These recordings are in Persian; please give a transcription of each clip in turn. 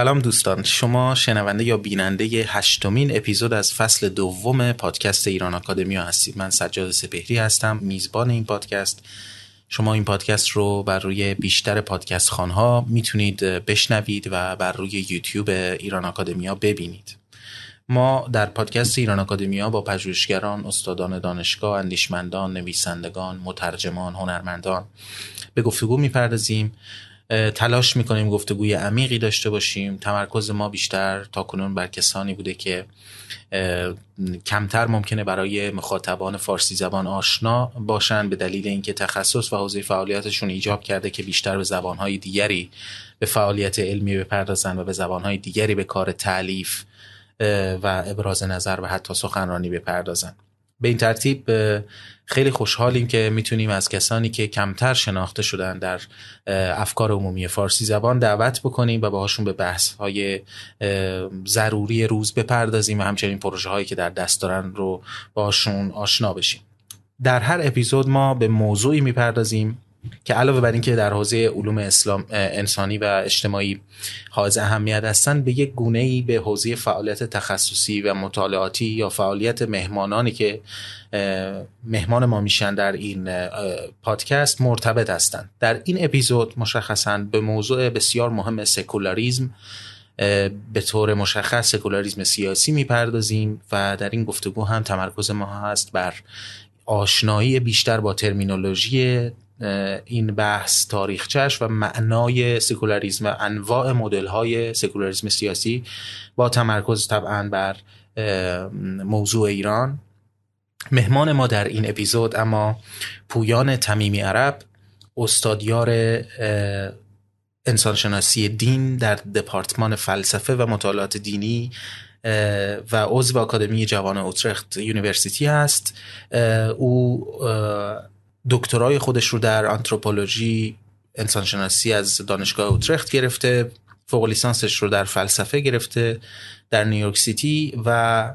سلام دوستان. شما شنونده یا بیننده هشتمین اپیزود از فصل دوم پادکست ایران آکادمیا هستید. من سجاد سپهری هستم میزبان این پادکست. شما این پادکست رو بر روی بیشتر پادکست خانها می‌تونید بشنوید و بر روی یوتیوب ایران آکادمیا ببینید. ما در پادکست ایران آکادمیا با پژوهشگران، استادان دانشگاه، اندیشمندان، نویسندگان، مترجمان، هنرمندان به گفتگو می‌پردازیم. تلاش می‌کنیم گفتگوی عمیقی داشته باشیم. تمرکز ما بیشتر تا کنون بر کسانی بوده که کمتر ممکنه برای مخاطبان فارسی زبان آشنا باشن. به دلیل اینکه تخصص و حوزه فعالیتشون ایجاب کرده که بیشتر به زبانهای دیگری به فعالیت علمی بپردازن و به زبانهای دیگری به کار تعلیف و ابراز نظر و حتی سخنرانی بپردازن. به این ترتیب خیلی خوشحالیم که می‌تونیم از کسانی که کمتر شناخته شدن در افکار عمومی فارسی زبان دعوت بکنیم و باهاشون به بحث های ضروری روز بپردازیم و همچنین پروژه هایی که در دست دارن رو باشون آشنا بشیم. در هر اپیزود ما به موضوعی می‌پردازیم که علاوه بر اینکه در حوزه علوم اسلام انسانی و اجتماعی حائز اهمیت هستند به یک گونه ای به حوزه فعالیت تخصصی و مطالعاتی یا فعالیت مهمانانی که مهمان ما میشن در این پادکست مرتبط هستند در این اپیزود مشخصا به موضوع بسیار مهم سکولاریزم به طور مشخص سکولاریزم سیاسی می‌پردازیم و در این گفتگو هم تمرکز ما هست بر آشنایی بیشتر با ترمینولوژی این بحث تاریخچش و معنای سکولاریزم و انواع مدل های سکولاریزم سیاسی با تمرکز طبعا بر موضوع ایران. مهمان ما در این اپیزود اما پویان تمیمی عرب استادیار انسانشناسی دین در دپارتمان فلسفه و مطالعات دینی و عضو آکادمی جوان Utrecht University هست. او دکترای خودش رو در آنتروپولوژی انسانشناسی از دانشگاه اوترخت گرفته فوق لیسانسش رو در فلسفه گرفته در نیویورک سیتی و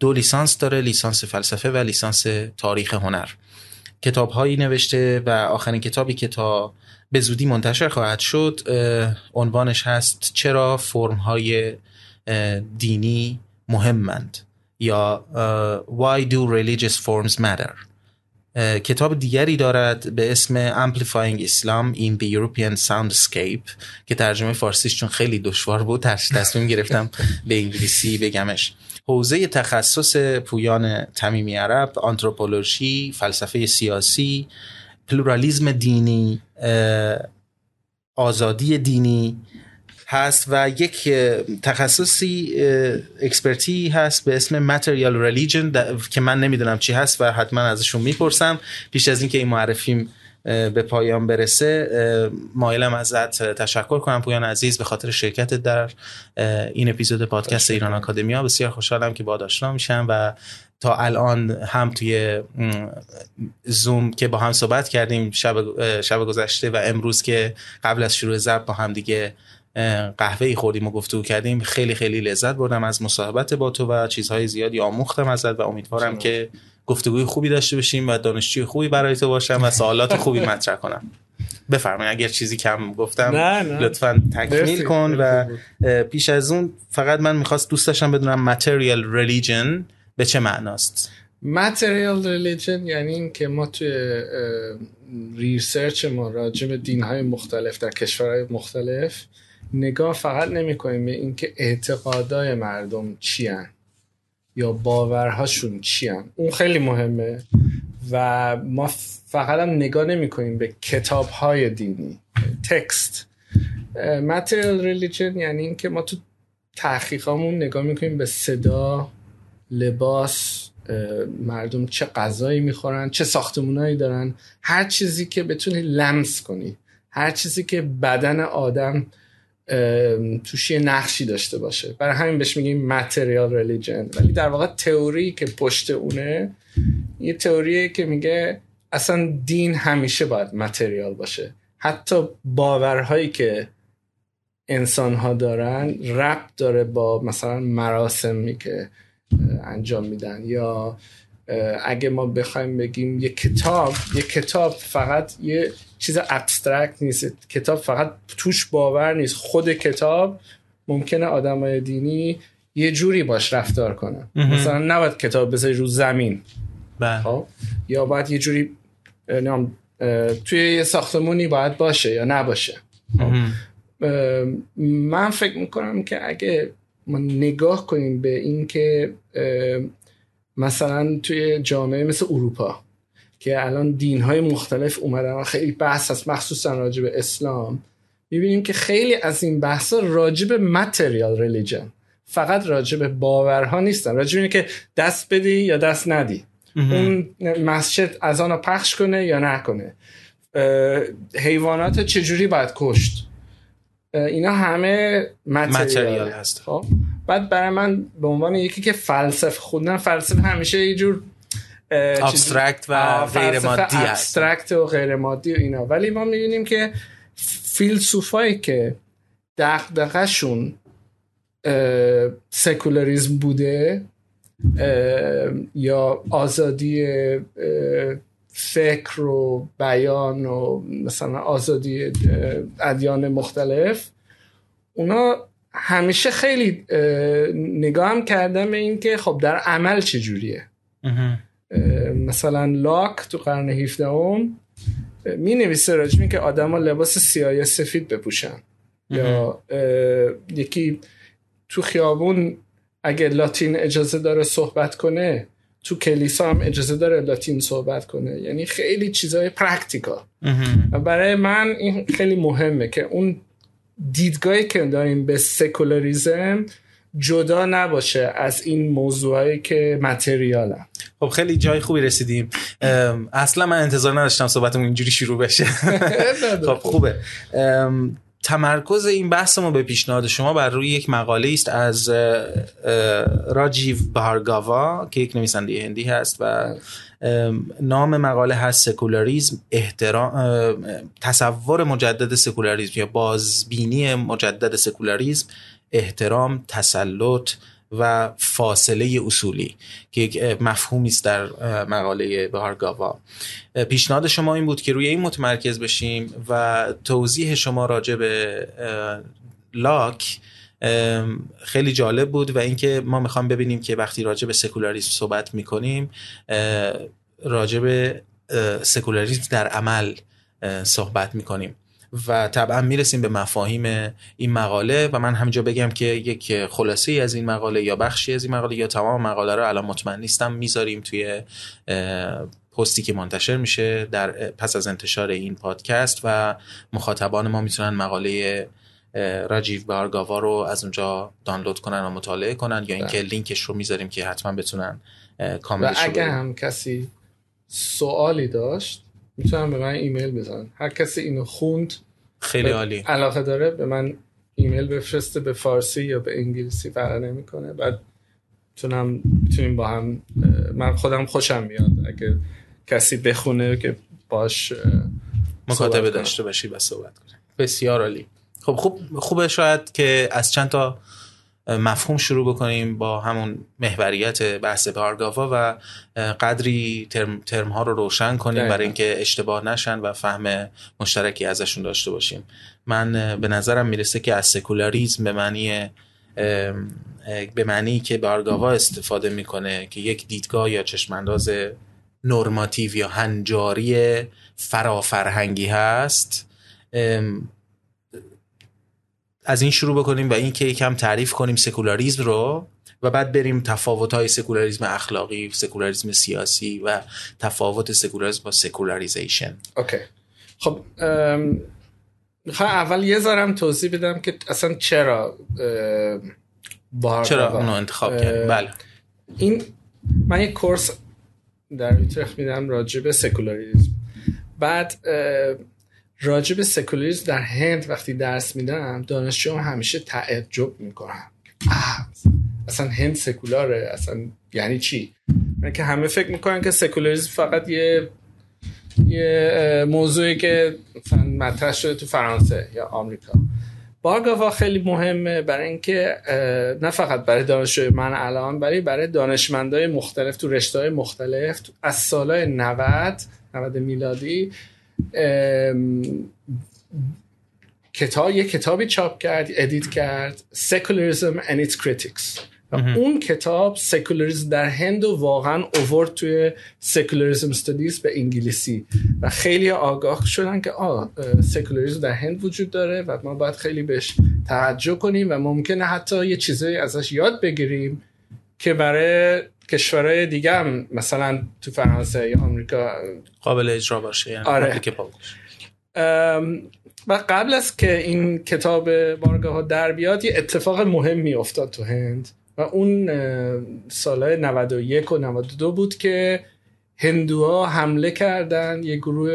دو لیسانس داره لیسانس فلسفه و لیسانس تاریخ هنر. کتاب هایی نوشته و آخرین کتابی که تا به زودی منتشر خواهد شد عنوانش هست چرا فرم های دینی مهمند یا Why do religious forms matter کتاب دیگری دارد به اسم Amplifying Islam in the European Soundscape که ترجمه فارسیش چون خیلی دشوار بود تصمیم گرفتم به انگلیسی بگمش. حوزه تخصص پویان تمیمی عرب آنتروپولوژی فلسفه سیاسی پلورالیزم دینی آزادی دینی هست و یک تخصصی expertise ی هست به اسم material religion که من نمی‌دونم چی هست و حتما ازشون می‌پرسم. پیش از اینکه این معرفیم به پایان برسه مایلم ازت تشکر کنم پویان عزیز به خاطر شرکت در این اپیزود پادکست ایران آکادمیا. بسیار خوشحالم که با آشنا میشم و تا الان هم توی زوم که با هم صحبت کردیم شب, شب گذشته و امروز که قبل از شروع ضبط با هم دیگه قهوه ای خوردیم و گفتگو کردیم. خیلی خیلی لذت بردم از مصاحبت با تو و چیزهای زیادی آموختم ازت و امیدوارم که گفتگوی خوبی داشته باشیم و دانشجوی خوبی برای تو باشم و سوالات خوبی مطرح کنم. بفرمایید اگر چیزی کم گفتم نه نه. لطفا تکمیل کن و پیش از اون فقط من می‌خواست دوست داشتم بدونم material religion به چه معناست. Material religion یعنی این که ما توی ریسرچ ما راجع به دین های مختلف در کشورهای مختلف نگاه فقط نمی کنیم به اینکه اعتقادای مردم چی هن. یا باورهاشون چی هن. اون خیلی مهمه و ما فقط هم نگاه نمی کنیم به کتاب های دینی تکست material religion یعنی اینکه ما تو تحقیقامون نگاه می‌کنیم به صدا لباس مردم چه غذایی می‌خورن چه ساختمونایی دارن هر چیزی که بتونی لمس کنی هر چیزی که بدن آدم توش یه نقشی داشته باشه. برای همین بهش میگیم ماتریال ریلیجن ولی در واقع تئوری که پشت اونه یه تئوریه که میگه اصلا دین همیشه باید متریال باشه. حتی باورهایی که انسان ها دارن ربط داره با مثلا مراسمی که انجام میدن یا اگه ما بخوایم بگیم یه کتاب یه کتاب فقط یه چیز ابسترکت نیست. کتاب فقط توش باور نیست. خود کتاب ممکنه آدمای دینی یه جوری باش رفتار کنه. مثلا نباید کتاب بذاری رو زمین. بله. خب؟ یا باید یه جوری توی یه ساختمونی باید باشه یا نباشه. خب؟ من فکر می‌کنم که اگه ما نگاه کنیم به اینکه مثلا توی جامعه مثل اروپا که الان دین های مختلف اومدن و خیلی بحث هست مخصوصا راجع به اسلام. می‌بینیم که خیلی از این بحث راجع به متریال ریلیجن فقط راجع به باورها نیستن. راجع به که دست بدی یا دست ندی. اون مسجد از آن پخش کنه یا نکنه. حیوانات چجوری باید کشت؟ اینا همه متریال هست. خب؟ بعد برای من به عنوان یکی که فلسفه خوندن فلسفه همیشه یه جور abstract و غیر مادی abstract و غیر مادی و اینا. ولی ما می‌بینیم که فیلسوفایی که دغدغشون سکولاریزم بوده یا آزادی فکر و بیان و مثلا آزادی ادیان مختلف. اونا همیشه خیلی نگاه هم کردم به این که خب در عمل چجوریه. مثلا لاک تو قرن 17 هم می نویسه راجمی که آدم ها لباس سیاه سفید بپوشن. یا یکی تو خیابون اگه لاتین اجازه داره صحبت کنه تو کلیسا هم اجازه داره لاتین صحبت کنه. یعنی خیلی چیزای practical. و برای من این خیلی مهمه که اون دیدگاهی که داریم به سکولاریزم جدا نباشه از این موضوعی که متریالن خب خیلی جای خوبی رسیدیم. اصلا من انتظار نداشتم صحبتمون اینجوری شروع بشه. خب خوبه. تمرکز این بحث ما به پیشنهاد شما بر روی یک مقاله است از راجیو بارگاوا که یک نویسنده هندی هست و نام مقاله هست سکولاریزم احترام تصور مجدد سکولاریزم یا بازبینی مجدد سکولاریزم احترام تسلط و فاصله اصولی که یک مفهومی است در مقاله بهارگاوا پیشنهاد شما این بود که روی این متمرکز بشیم و توضیح شما راجع به لاک خیلی جالب بود و اینکه ما می‌خوام ببینیم که وقتی راجع به سکولاریسم صحبت می‌کنیم راجع به سکولاریسم در عمل صحبت می‌کنیم. و طبعا می‌رسیم به مفاهیم این مقاله و من همینجا بگم که یک خلاصه از این مقاله یا بخشی از این مقاله یا تمام مقاله رو الان مطمئن نیستم می‌ذاریم توی پستی که منتشر میشه در پس از انتشار این پادکست و مخاطبان ما می‌تونن مقاله راجیو بارگاوا رو از اونجا دانلود کنن و مطالعه کنن یا اینکه بله. لینکش رو می‌ذاریم که حتما بتونن کاملش و اگه هم کسی سوالی داشت می‌تونم به من ایمیل بزنن هر کسی اینو خوند خیلی عالی. علاقه داره به من ایمیل بفرسته به فارسی یا به انگلیسی فرق نمی‌کنه. بعد می‌تونم می‌تونیم با هم من خودم خوشم میاد. اگه کسی بخونه که باش مکاتبه داشته باشی و صحبت کنه. بسیار عالی. خب خوب خوبه شاید که از چند تا مفهوم شروع بکنیم با همون محوریت بحث بارگاوا و قدری ترم, ترم ها رو روشن کنیم برای اینکه اشتباه نشن و فهم مشترکی ازشون داشته باشیم. من به نظرم می‌رسه که از سکولاریزم به معنی به معنی که بارگاوا استفاده می‌کنه که یک دیدگاه یا چشمانداز نرماتیو یا هنجاری فرافرهنگی هست از این شروع بکنیم و این که یکم تعریف کنیم سکولاریزم رو و بعد بریم تفاوت های سکولاریزم اخلاقی سکولاریزم سیاسی و تفاوت سکولاریزم با secularization. okay. خب اول بذارم توضیح بدم که اصلا چرا چرا اونو انتخاب کردیم بله. این من یک course در اوترخت میدم راجع به سکولاریزم. بعد راجع به سکولاریسم در هند وقتی درس میدم دانشجو همیشه تعجب می‌کنم اصلا هند سکولاره اصلا یعنی چی؟ یعنی که همه فکر می‌کنن که سکولاریسم فقط یه یه موضوعی که مطرح شده تو فرانسه یا آمریکا. بارگاوا خیلی مهمه برای اینکه نه فقط برای دانشجوی من الان برای برای دانشمندای مختلف تو رشته مختلف از سالهای 90 90 میلادی کتاب یه کتابی چاپ کرد edit کرد Secularism and its Critics. و اون کتاب سکولاریزم در هند و واقعا اوورد توی سکولاریزم studies به انگلیسی. و خیلی آگاه شدن که آه سکولاریزم در هند وجود داره و ما باید خیلی بهش توجه کنیم و ممکنه حتی یه چیزایی ازش یاد بگیریم که برای کشورهای دیگه هم مثلا تو فرانسه یا آمریکا قابل اجرا باشه یعنی آره. و قبل از که این کتاب بارگاه ها در بیاد یه اتفاق مهمی افتاد تو هند و اون سالهای 91 و 92 بود که هندوها حمله کردن. یه گروه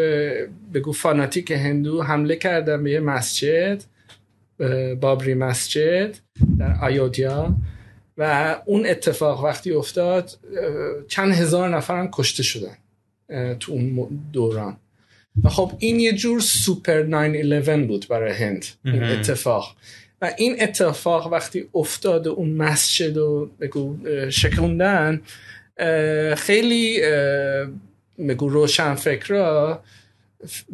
بگو فاناتیک هندو حمله کردن به یه مسجد بابری مسجد در آیودیا و اون اتفاق وقتی افتاد چند هزار نفر کشته شدن تو اون دوران. و خب این یه جور سوپر 911 بود برای هند این اتفاق. و این اتفاق وقتی افتاد اون مسجد و بگو شکوندن خیلی بگو روشن فکرها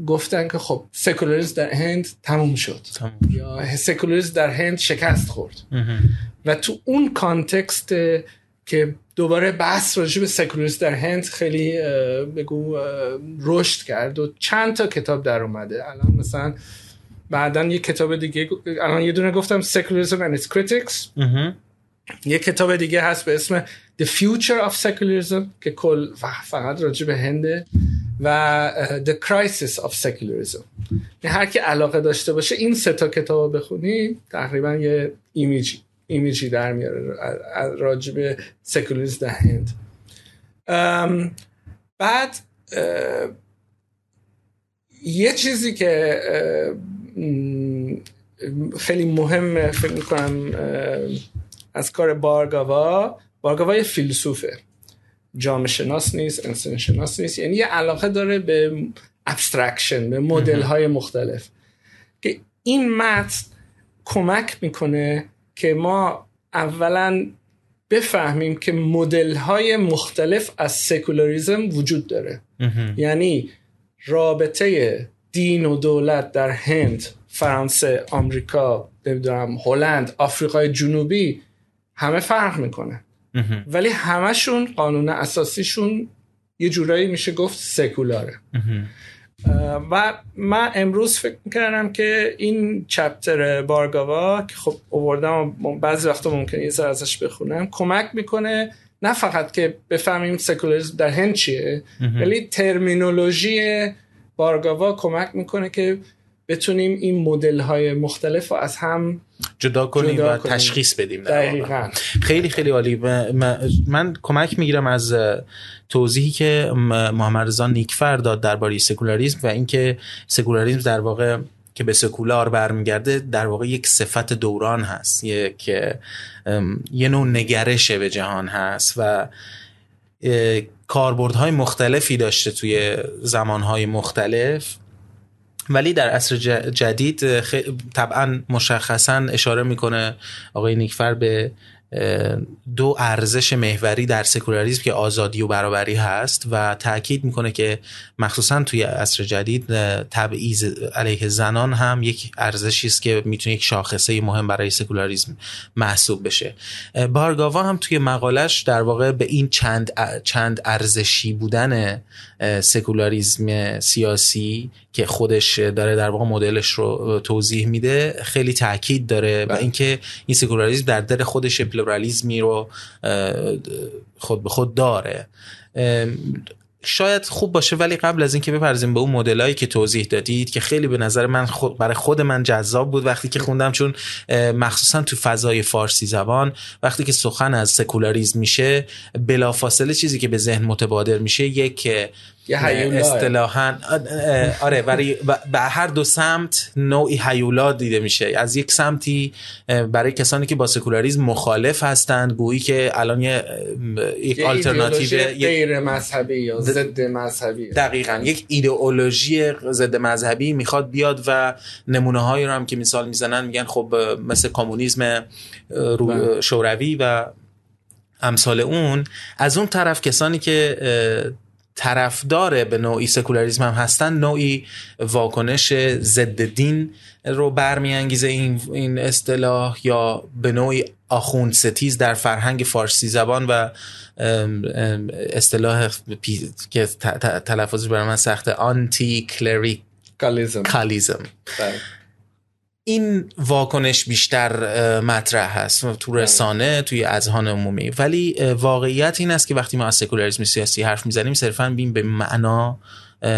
گفتن که خب سکولاریزم در هند تموم شد. یا سکولاریزم در هند شکست خورد. و تو اون context که دوباره بحث راجع به سکولاریزم در هند خیلی بگو رشد کرد و چند تا کتاب در اومده. الان مثلا بعدا یه کتاب دیگه الان یه دونه گفتم Secularism and its Critics. یه کتاب دیگه هست به اسم The Future of Secularism که کل فقط راجع به هنده و The Crisis of Secularism. هر کی علاقه داشته باشه این سه تا کتاب بخونی تقریبا یه ایمیجی ایمیجی در میاره راجع به سکولاریسم در هند. بعد یه چیزی که خیلی مهم فکر می‌کنم از کار بارگاوا بارگاوا فیلسوفه. جامعه شناس نیست انسان شناس نیست. یعنی یه علاقه داره به abstraction به مدل های مختلف. که این متن کمک می‌کنه که ما اولا بفهمیم که مدل های مختلف از سکولاریزم وجود داره. یعنی رابطه دین و دولت در هند فرانسه آمریکا نمی‌دونم هلند آفریقای جنوبی همه فرق می‌کنه. ولی همشون قانون اساسیشون یه جورایی میشه گفت سکولاره. و من امروز فکر می‌کردم که این چپتر بارگاوا که خب اووردم بعضی وقتا ممکنه یه ذره ازش بخونم کمک می‌کنه نه فقط که بفهمیم سکولاریسم در هند چیه ولی ترمینولوژی بارگاوا کمک می‌کنه که بتونیم این مدل های مختلف رو از هم جدا کنیم و تشخیص بدیم دقیقا. خیلی خیلی عالی. من, کمک می‌گیرم از توضیحی که محمد رضا نیکفر داد درباره سکولاریسم و اینکه سکولاریسم در واقع که به سکولار برمیگرده در واقع یک صفت دوران هست یک یه نوع نگرشه به جهان هست و کاربردهای مختلفی داشته توی زمانهای مختلف. ولی در عصر جدید طبعا مشخصا اشاره می‌کنه آقای نیکفر به دو ارزش محوری در سکولاریسم که آزادی و برابری هست و تاکید می‌کنه که مخصوصا توی عصر جدید تبعیض علیه زنان هم یک ارزشی است که می‌تونه یک شاخصه مهم برای سکولاریسم محسوب بشه. بارگاوا هم توی مقالش در واقع به این چند چند ارزشی بودن سکولاریسم سیاسی که خودش داره در واقع مدلش رو توضیح میده خیلی تاکید داره و بله. اینکه این سکولاریسم در دل خودش پلورالیزمی رو خود به خود داره شاید خوب باشه ولی قبل از اینکه بپردازیم به اون مدلایی که توضیح دادید که خیلی به نظر من خود برای خود من جذاب بود وقتی که خوندم چون مخصوصا تو فضای فارسی زبان وقتی که سخن از سکولاریزم میشه بلافاصله چیزی که به ذهن متبادر میشه یک اصطلاحا آره برای به هر دو سمت نوعی هیولا دیده میشه. از یک سمتی برای کسانی که با سکولاریسم مخالف هستند گویی که الان یه یک آلترناتیو غیر مذهبی یا ضد مذهبی. دقیقا یک ایدئولوژی ضد مذهبی می‌خواد بیاد و نمونه هایی رو هم که مثال می‌زنن میگن خب مثل کمونیسم بله. شوروی و امثال اون. از اون طرف کسانی که طرفدار به نوعی سکولاریزم هم هستن نوعی واکنش ضد دین رو برمیانگیزه این این اصطلاح یا به نوعی آخوند ستیز در فرهنگ فارسی زبان و اصطلاح که تلفظش برای من سخته آنتی کلریکالیزم این واکنش بیشتر مطرح هست تو بله. رسانه توی اذهان عمومی. ولی واقعیت این است که وقتی ما از سکولاریسم سیاسی حرف می‌زنیم صرفا بیم به معنا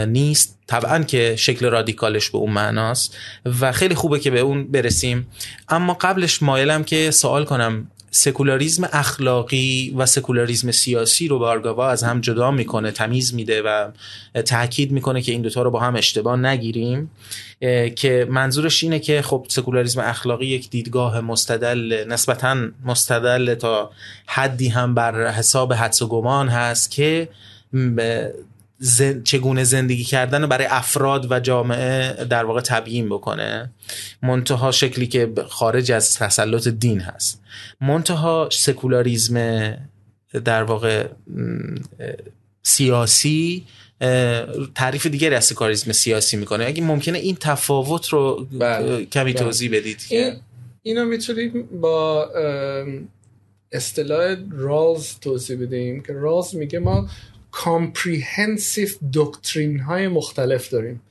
نیست. طبعا که شکل رادیکالش به اون معناست و خیلی خوبه که به اون برسیم. اما قبلش مایلم که سوال کنم. سکولاریزم اخلاقی و سکولاریزم سیاسی رو بارگاوا از هم جدا می‌کنه تمیز میده و تاکید می‌کنه که این دوتا رو با هم اشتباه نگیریم. که منظورش اینه که خب سکولاریزم اخلاقی یک دیدگاه مستدل نسبتا مستدل تا حدی هم بر حساب حدس و گمان هست که چگونه زندگی کردن برای افراد و جامعه در واقع تبیین بکنه منتها شکلی که خارج از تسلط دین هست منتها سکولاریزم در واقع سیاسی تعریف دیگری از سکولاریزم سیاسی می‌کنه اگه ممکنه این تفاوت رو بله. کمی بله. توضیح بدید این اینو می‌تونیم با اصطلاح رالز توضیح بدیم که رالز میگه ما comprehensive doctrine های مختلف داریم.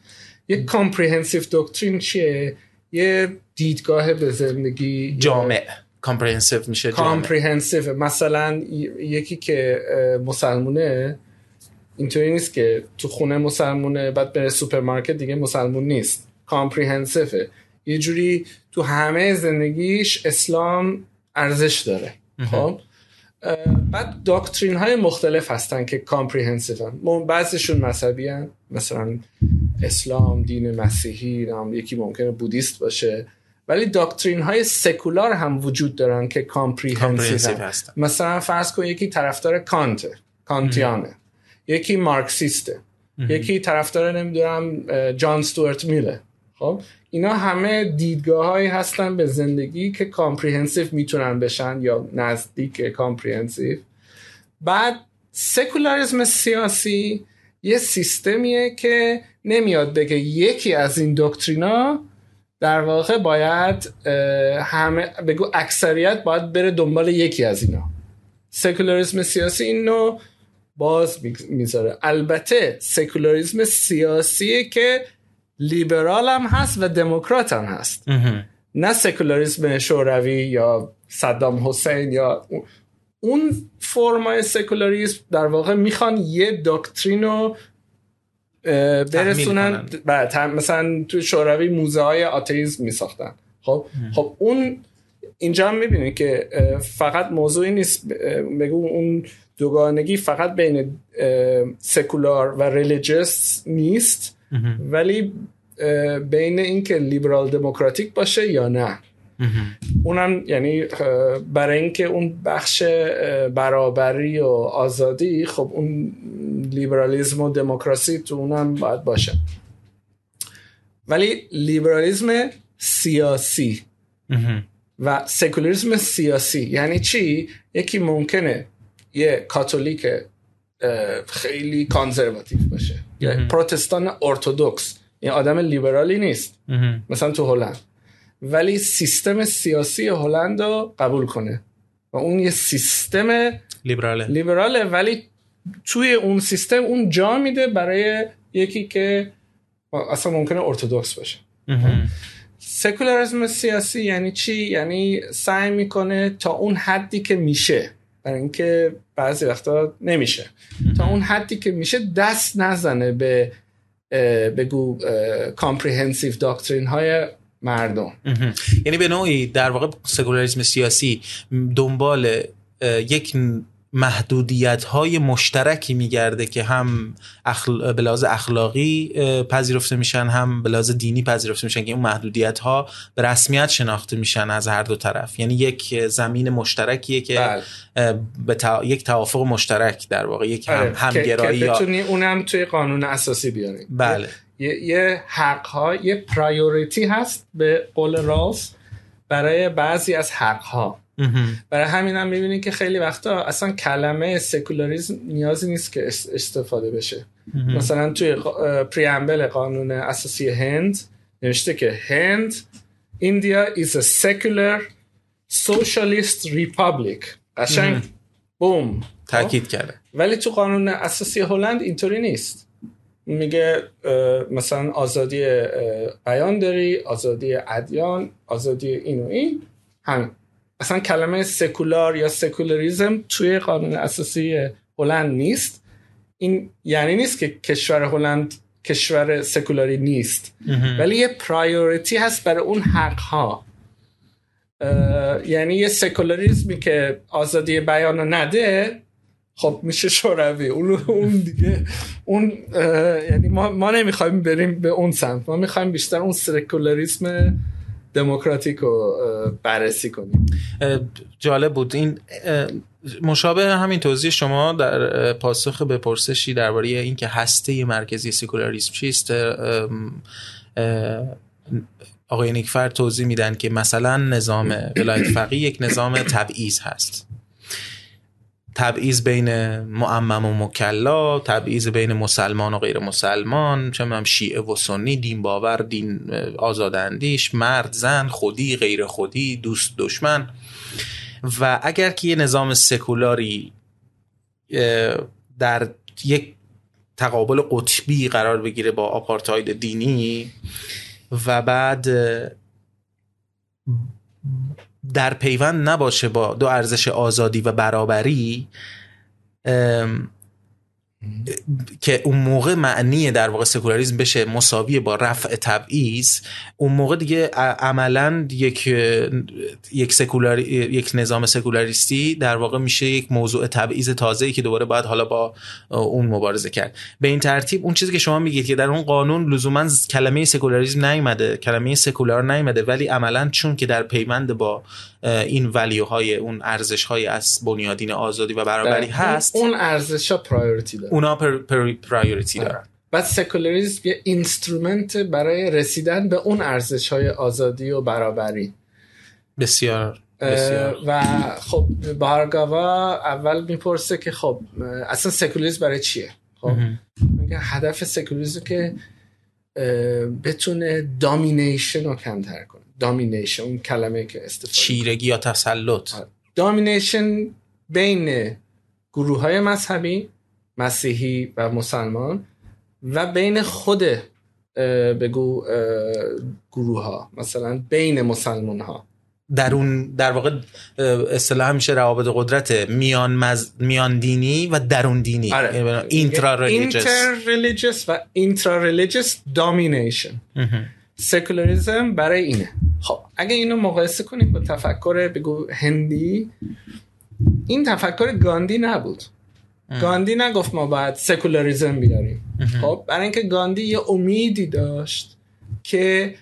یک comprehensive doctrine چیه؟ یه دیدگاه به زندگی جامع. comprehensive میشه comprehensive مثلا یکی که مسلمونه اینطوری نیست که تو خونه مسلمونه بعد بره سوپرمارکت دیگه مسلمون نیست. comprehensive یه جوری تو همه زندگیش اسلام ارزش داره. خب؟ بعد doctrine های مختلف هستن که comprehensive هم بعضیشون مذهبین. مثلا اسلام دین مسیحی هم یکی ممکنه بودیست باشه. ولی doctrine های سکولار هم وجود دارن که comprehensive هستن. مثلا فرض کن یکی طرفدار کانت کانتیانه. یکی مارکسیسته. یکی طرفدار نمی‌دونم جان ستوارت میله. خب؟ اینا همه دیدگاه هایی هستن به زندگی که comprehensive می‌تونن بشن یا نزدیک comprehensive بعد سکولاریزم سیاسی یه سیستمیه که نمیاد بگه یکی از این doctrine ا در واقع باید همه بگو اکثریت باید بره دنبال یکی از اینا. سکولاریزم سیاسی اینو باز می‌ذاره. البته سکولاریزم سیاسیه که لیبرال هم هست و دموکرات هم هست نه سکولاریسم شوروی یا صدام حسین یا اون فرمای سکولاریسم در واقع می‌خوان یه دکترین رو برسونن. مثلا تو شوروی موزه های آتئیسم میساختن. خب؟ خب اون اینجا هم می‌بینید که فقط موضوعی نیست. بگو اون دوگانگی فقط بین سکولار و ریلیجیس نیست. ولی بین اینکه لیبرال دموکراتیک باشه یا نه. اونم یعنی برای اینکه اون بخش برابری و آزادی خب اون لیبرالیزم و دموکراسی تو اونم باید باشه. ولی لیبرالیزم سیاسی و سکولاریسم سیاسی یعنی چی؟ یکی ممکنه یه کاتولیک خیلی کانزرواتیو باشه. پروتستان ارتودکس این آدم لیبرالی نیست. مثلا تو هلند. ولی سیستم سیاسی هلند رو قبول کنه. و اون یه سیستم لیبراله. لیبراله. ولی توی اون سیستم اون جا میده برای یکی که اصلا ممکنه ارتودکس باشه. سکولاریسم سیاسی یعنی چی؟ یعنی سعی می‌کنه تا اون حدی که میشه برای اینکه بعضی وقتا نمیشه. تا اون حدی که میشه دست نزنه به بگو comprehensive doctrine های مردم. یعنی به نوعی در واقع سکولاریسم سیاسی دنبال یک محدودیت های مشترکی میگرده که هم اخل... به لحاظ اخلاقی پذیرفته میشن هم به لحاظ دینی پذیرفته میشن که اون محدودیت ها به رسمیت شناخته میشن از هر دو طرف یعنی یک زمین مشترکیه که بله. به یک توافق مشترک در واقع یک هم... آره. همگرایی که, بتونی اونم توی قانون اساسی بیاری بله یه, یه حق ها یه پرایوریتی هست به قول راس برای بعضی از حق ها برای همین هم می‌بینی که خیلی وقتا اصلا کلمه سکولاریزم نیازی نیست که استفاده بشه. مثلا توی پریامبل قانون اساسی هند نوشته که هند India is a secular socialist republic. قشنگ؟ بوم. تاکید کرده. ولی تو قانون اساسی هلند اینطوری نیست. میگه مثلا آزادی بیان داری آزادی ادیان آزادی این و این. همین. اصلا کلمه سکولار یا سکولاریزم توی قانون اساسی هلند نیست. این یعنی نیست که کشور هلند کشور سکولاری نیست. ولی یه priority هست برای اون حق ها یعنی یه سکولاریزمی که آزادی بیان رو نده خب میشه شوروی. اون اون دیگه اون یعنی ما, ما نمی‌خوایم بریم به اون سمت. ما می‌خوایم بیشتر اون سکولاریسم دموکراتیک رو بررسی کنیم. جالب بود. این مشابه همین توضیح شما در پاسخ به پرسشی درباره اینکه هسته مرکزی سکولاریسم چیست آقای نیکفر توضیح میدن که مثلا نظام ولایت فقیه یک نظام تبعیض هست. تبعیض بین معمم و مکلا تبعیض بین مسلمان و غیر مسلمان چه هم شیعه و سنی دین باور دین آزاداندیش مرد زن خودی غیر خودی دوست دشمن. و اگر که یه نظام سکولاری در یک تقابل قطبی قرار بگیره با آپارتاید دینی و بعد در پیوند نباشه با دو ارزش آزادی و برابری که اون موقع معنی در واقع سکولاریسم بشه مساوی با رفع تبعیض اون موقع دیگه عملا یک یک سکولار یک نظام سکولاریستی در واقع میشه یک موضوع تبعیض تازه‌ای که دوباره باید حالا با اون مبارزه کرد. به این ترتیب اون چیزی که شما میگید که در اون قانون لزوما کلمه سکولاریسم نیومده کلمه سکولار نیومده ولی عملا چون که در پیوند با این value های اون ارزش های از بنیادین آزادی و برابری هست اون ارزش ها priority داره. اونا priority آره. دارن. بعد سکولاریسم یه instrument برای رسیدن به اون ارزش های آزادی و برابری. بسیار بسیار. و خب بارگاوا اول می‌پرسه که خب اصلا سکولاریسم برای چیه؟ خب میگه هدف سکولاریسم که بتونه دامینیشن رو کمتر کنه. دامینیشن اون کلمه که استفاده چیرگی یا تسلط. دامینیشن بین گروه های مذهبی مسیحی و مسلمان و بین خود بگو گروه ها مثلا بین مسلمان ها در اون در واقع اصطلاح میشه روابط قدرت میان مز... میان دینی و درون دینی. آره. اینترا religious و intra religious domination سکولاریزم برای اینه. خب. اگه اینو مقایسه کنیم با تفکر بگو هندی این تفکر گاندی نبود. گاندی نگفت ما باید سکولاریزم بیاریم. خب برای اینکه گاندی یه امیدی داشت که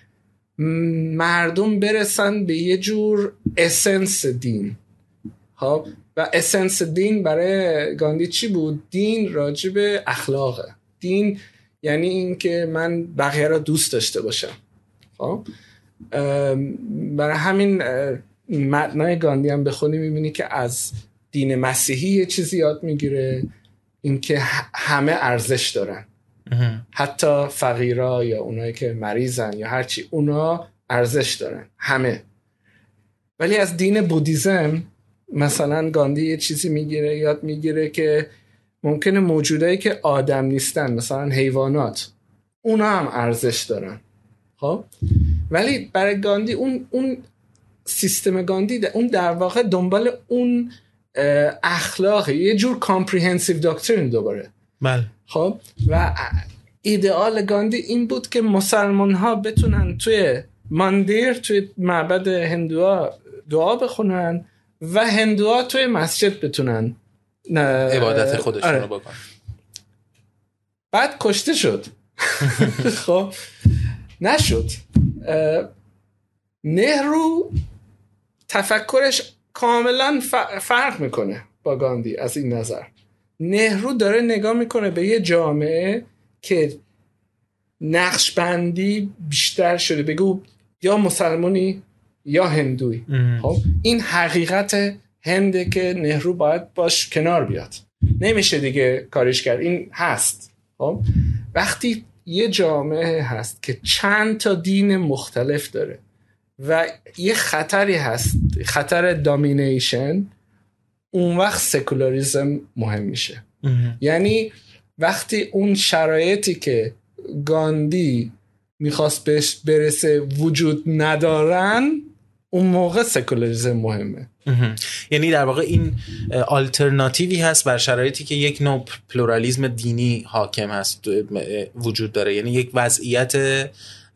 مردم برسن به یه جور essence دین. خب و اسنس دین برای گاندی چی بود؟ دین راجب اخلاقه. دین یعنی اینکه من بقیه را دوست داشته باشم. خب برای همین متنای گاندی هم بخونی می‌بینی که از دین مسیحی یه چیزی یاد می‌گیره اینکه همه ارزش دارن. حتی فقیرا یا اونایی که مریضن یا هرچی اونا ارزش دارن. همه. ولی از دین بودیزم مثلا گاندی یه چیزی می‌گیره یاد می‌گیره که ممکنه موجودایی که آدم نیستن مثلا حیوانات اونا هم ارزش دارن. خب؟ ولی برای گاندی اون اون سیستم گاندی اون در واقع دنبال اون اخلاق یه جور comprehensive doctrine دوباره. بله. خب؟ و ایدئال گاندی این بود که مسلمان ها بتونن توی ماندیر توی معبد هندوها دعا بخونن و هندوها توی مسجد بتونن عبادت خودشون آره. رو بکن بعد کشته شد. خب؟ نشد. نهرو تفکرش کاملا فرق می‌کنه با گاندی از این نظر. نهرو داره نگاه می‌کنه به یه جامعه که نقش بندی بیشتر شده. بگو یا مسلمونی یا هندوی. خب؟ این حقیقت هنده که نهرو باید باش کنار بیاد. نمیشه دیگه کارش کرد. این هست. خب؟ وقتی یه جامعه هست که چند تا دین مختلف داره. و یه خطری هست خطر دامینیشن اون وقت سکولاریزم مهم میشه. یعنی وقتی اون شرایطی که گاندی می‌خواست بهش برسه وجود ندارن اون موقع سکولاریزم مهمه. مهم. یعنی در واقع این آلترناتیوی هست بر شرایطی که یک نوع پلورالیزم دینی حاکم هست وجود داره. یعنی یک وضعیت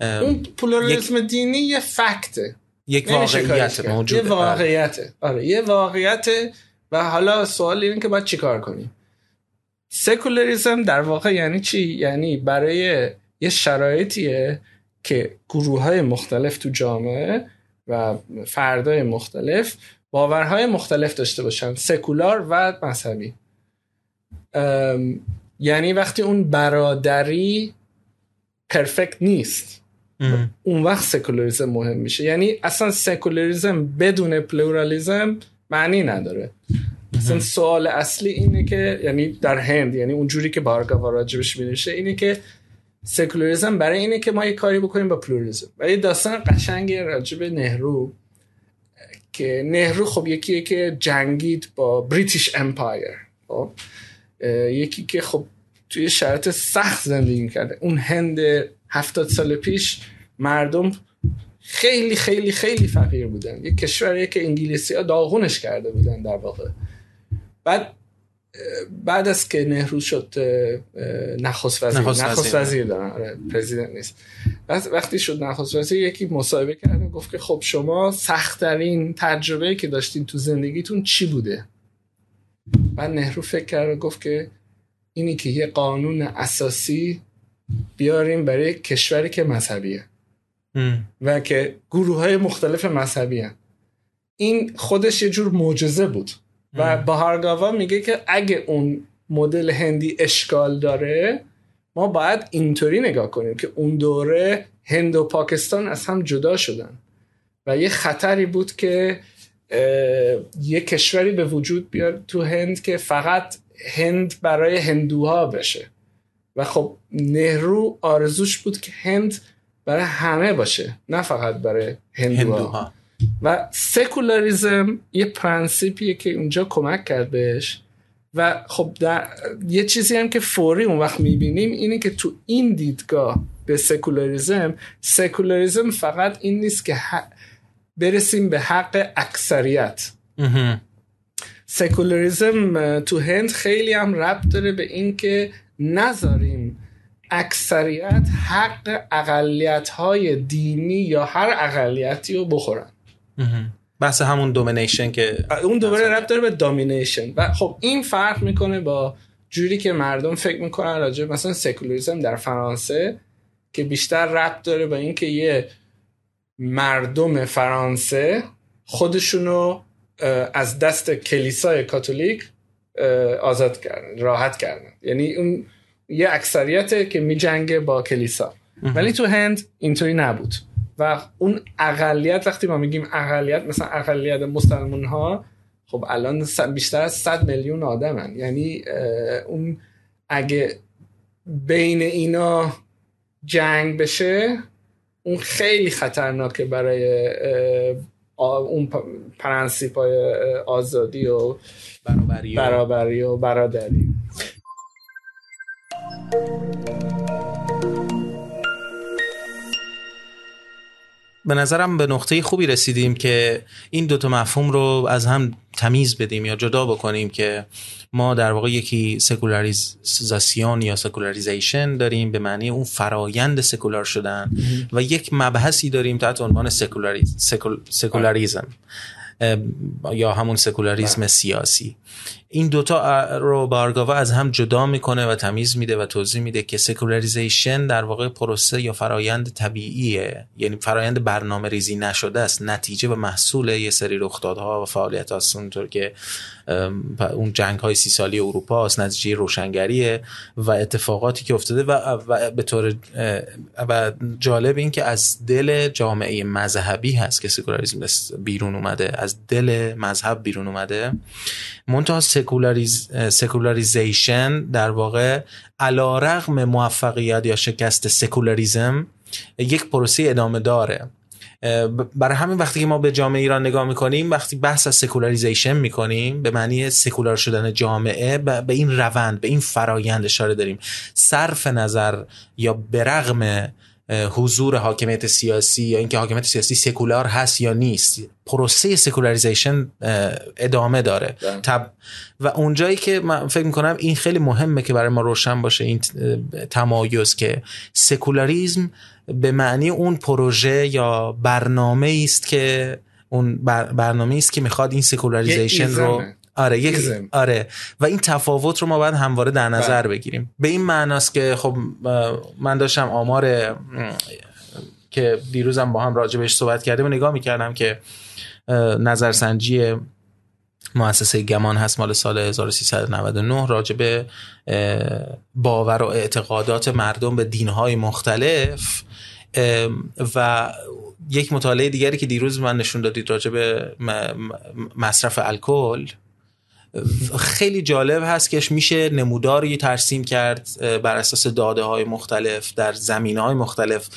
اون پلورالیسم دینی یه فکته. یک واقعیت. موجوده یه واقعیته. آره یه واقعیته و حالا سوال اینه که باید چیکار کنیم. سکولاریزم در واقع یعنی چی؟ یعنی برای یه شرایطیه که گروه های مختلف تو جامعه و فردهای مختلف باورهای مختلف داشته باشن سکولار و مذهبی. یعنی وقتی اون برادری perfect نیست. مهم. اون وقت سکولاریزم مهم میشه. یعنی اصلا سکولاریزم بدون پلورالیزم معنی نداره. اصلا سوال اصلی اینه که یعنی در هند یعنی اونجوری که بارگاوا راجبش می‌نویسه اینه که سکولاریزم برای اینه که ما یه کاری بکنیم با پلورالیزم. و یه داستان قشنگ راجب نهرو که نهرو خب یکیه که جنگید با British Empire خب؟ اه، یکی که خب توی شرایط سخت زندگی کرده اون هند هفتاد سال پیش مردم خیلی خیلی خیلی فقیر بودن. یک کشوریه که انگلیسی ها داغونش کرده بودن در واقع. بعد بعد از که نهرو شد نخست وزیر. نخست وزیر. وزیر دارن پرزیدنت نیست. وقتی شد نخست وزیر یکی مصاحبه کرد و گفت که خب شما سختترین تجربه که داشتین تو زندگیتون چی بوده؟ بعد نهرو فکر کرد و گفت که اینی که یه قانون اساسی بیاریم برای کشوری که مذهبیه. و که گروه های مختلف مذهبی هن. این خودش یه جور معجزه بود. و بهارگاوا میگه که اگه اون مدل هندی اشکال داره ما باید اینطوری نگاه کنیم که اون دوره هند و پاکستان از هم جدا شدن. و یه خطری بود که یه کشوری به وجود بیاد تو هند که فقط هند برای هندوها بشه. و خب نهرو آرزوش بود که هند برای همه باشه نه فقط برای هندوها, هندوها. و سکولاریزم یه principle یه که اونجا کمک کرد بهش. و خب در یه چیزی هم که فوری اون وقت می‌بینیم اینه که تو این دیدگاه به سکولاریزم سکولاریزم فقط این نیست که ح- برسیم به حق اکثریت. سکولاریزم تو هند خیلی هم ربط داره به این که نذاریم اکثریت حق اقلیت های دینی یا هر اقلیتی رو بخورن. بحث همون domination که اون دوباره ربط داره به domination و خب این فرق می‌کنه با جوری که مردم فکر می‌کنن راجع مثلا سکولاریزم در فرانسه که بیشتر ربط داره به اینکه یه مردم فرانسه خودشونو از دست کلیسای کاتولیک آزاد کردن راحت کردن. یعنی اون یه اکثریته که میجنگه با کلیسا. ولی تو هند اینطوری نبود. و اون اقلیت وقتی ما میگیم اقلیت مثلا اقلیت مسلمان ها خب الان بیشتر از 100 میلیون آدمن. یعنی اون اگه بین اینا جنگ بشه اون خیلی خطرناکه برای اون پرنسیپ های آزادی و برابری و- برابری و برادری. به نظرم به نقطه خوبی رسیدیم که این دوتا مفهوم رو از هم تمیز بدیم یا جدا بکنیم که ما در واقع یکی سکولاریزاسیون یا secularization داریم به معنی اون فرایند سکولار شدن و یک مبحثی داریم تحت عنوان سکولاریز، سکول، سکولاریزم یا همون سکولاریزم سیاسی. این دوتا رو بارگاوا از هم جدا می‌کنه و تمیز میده و توضیح میده که secularization در واقع پروسه یا فرایند طبیعیه. یعنی فرایند برنامه ریزی نشده است. نتیجه و محصول یه سری رخدادها و فعالیت هست اونطور که اون جنگ های سی ساله اروپا است نتیجه روشنگریه و اتفاقاتی که افتاده و, به طور و جالب این که از دل جامعه مذهبی هست که سکولاریزم بیرون اومده. از دل مذهب بیرون اومده. منتها سکولاریز، secularization در واقع علی‌رغم موفقیت یا شکست سکولاریزم یک پروسه ادامه داره. برای همین وقتی که ما به جامعه ایران نگاه می‌کنیم وقتی بحث از secularization می‌کنیم به معنی سکولار شدن جامعه به این روند به این فرایند اشاره داریم. صرف نظر یا برغم حضور حاکمیت سیاسی یا اینکه حاکمیت سیاسی سکولار هست یا نیست. پروسه secularization ادامه داره. بله. تب و اونجایی که من فکر می‌کنم این خیلی مهمه که برای ما روشن باشه این تمایز که سکولاریزم به معنی اون پروژه یا برنامه است که اون برنامه است که می‌خواد این secularization رو آره یک آره. و این تفاوت رو ما باید همواره در نظر بله. بگیریم. به این معناست که خب من داشتم آمار که دیروزم با هم راجع بهش صحبت کردیم و نگاه می‌کردم که نظرسنجی مؤسسه گمان هست مال سال 1399 راجع به باور و اعتقادات مردم به دینهای مختلف. و یک مطالعه دیگری که دیروز من نشون دادید راجع به مصرف الکل خیلی جالب هست که میشه نموداری ترسیم کرد بر اساس داده های مختلف در زمینه های مختلف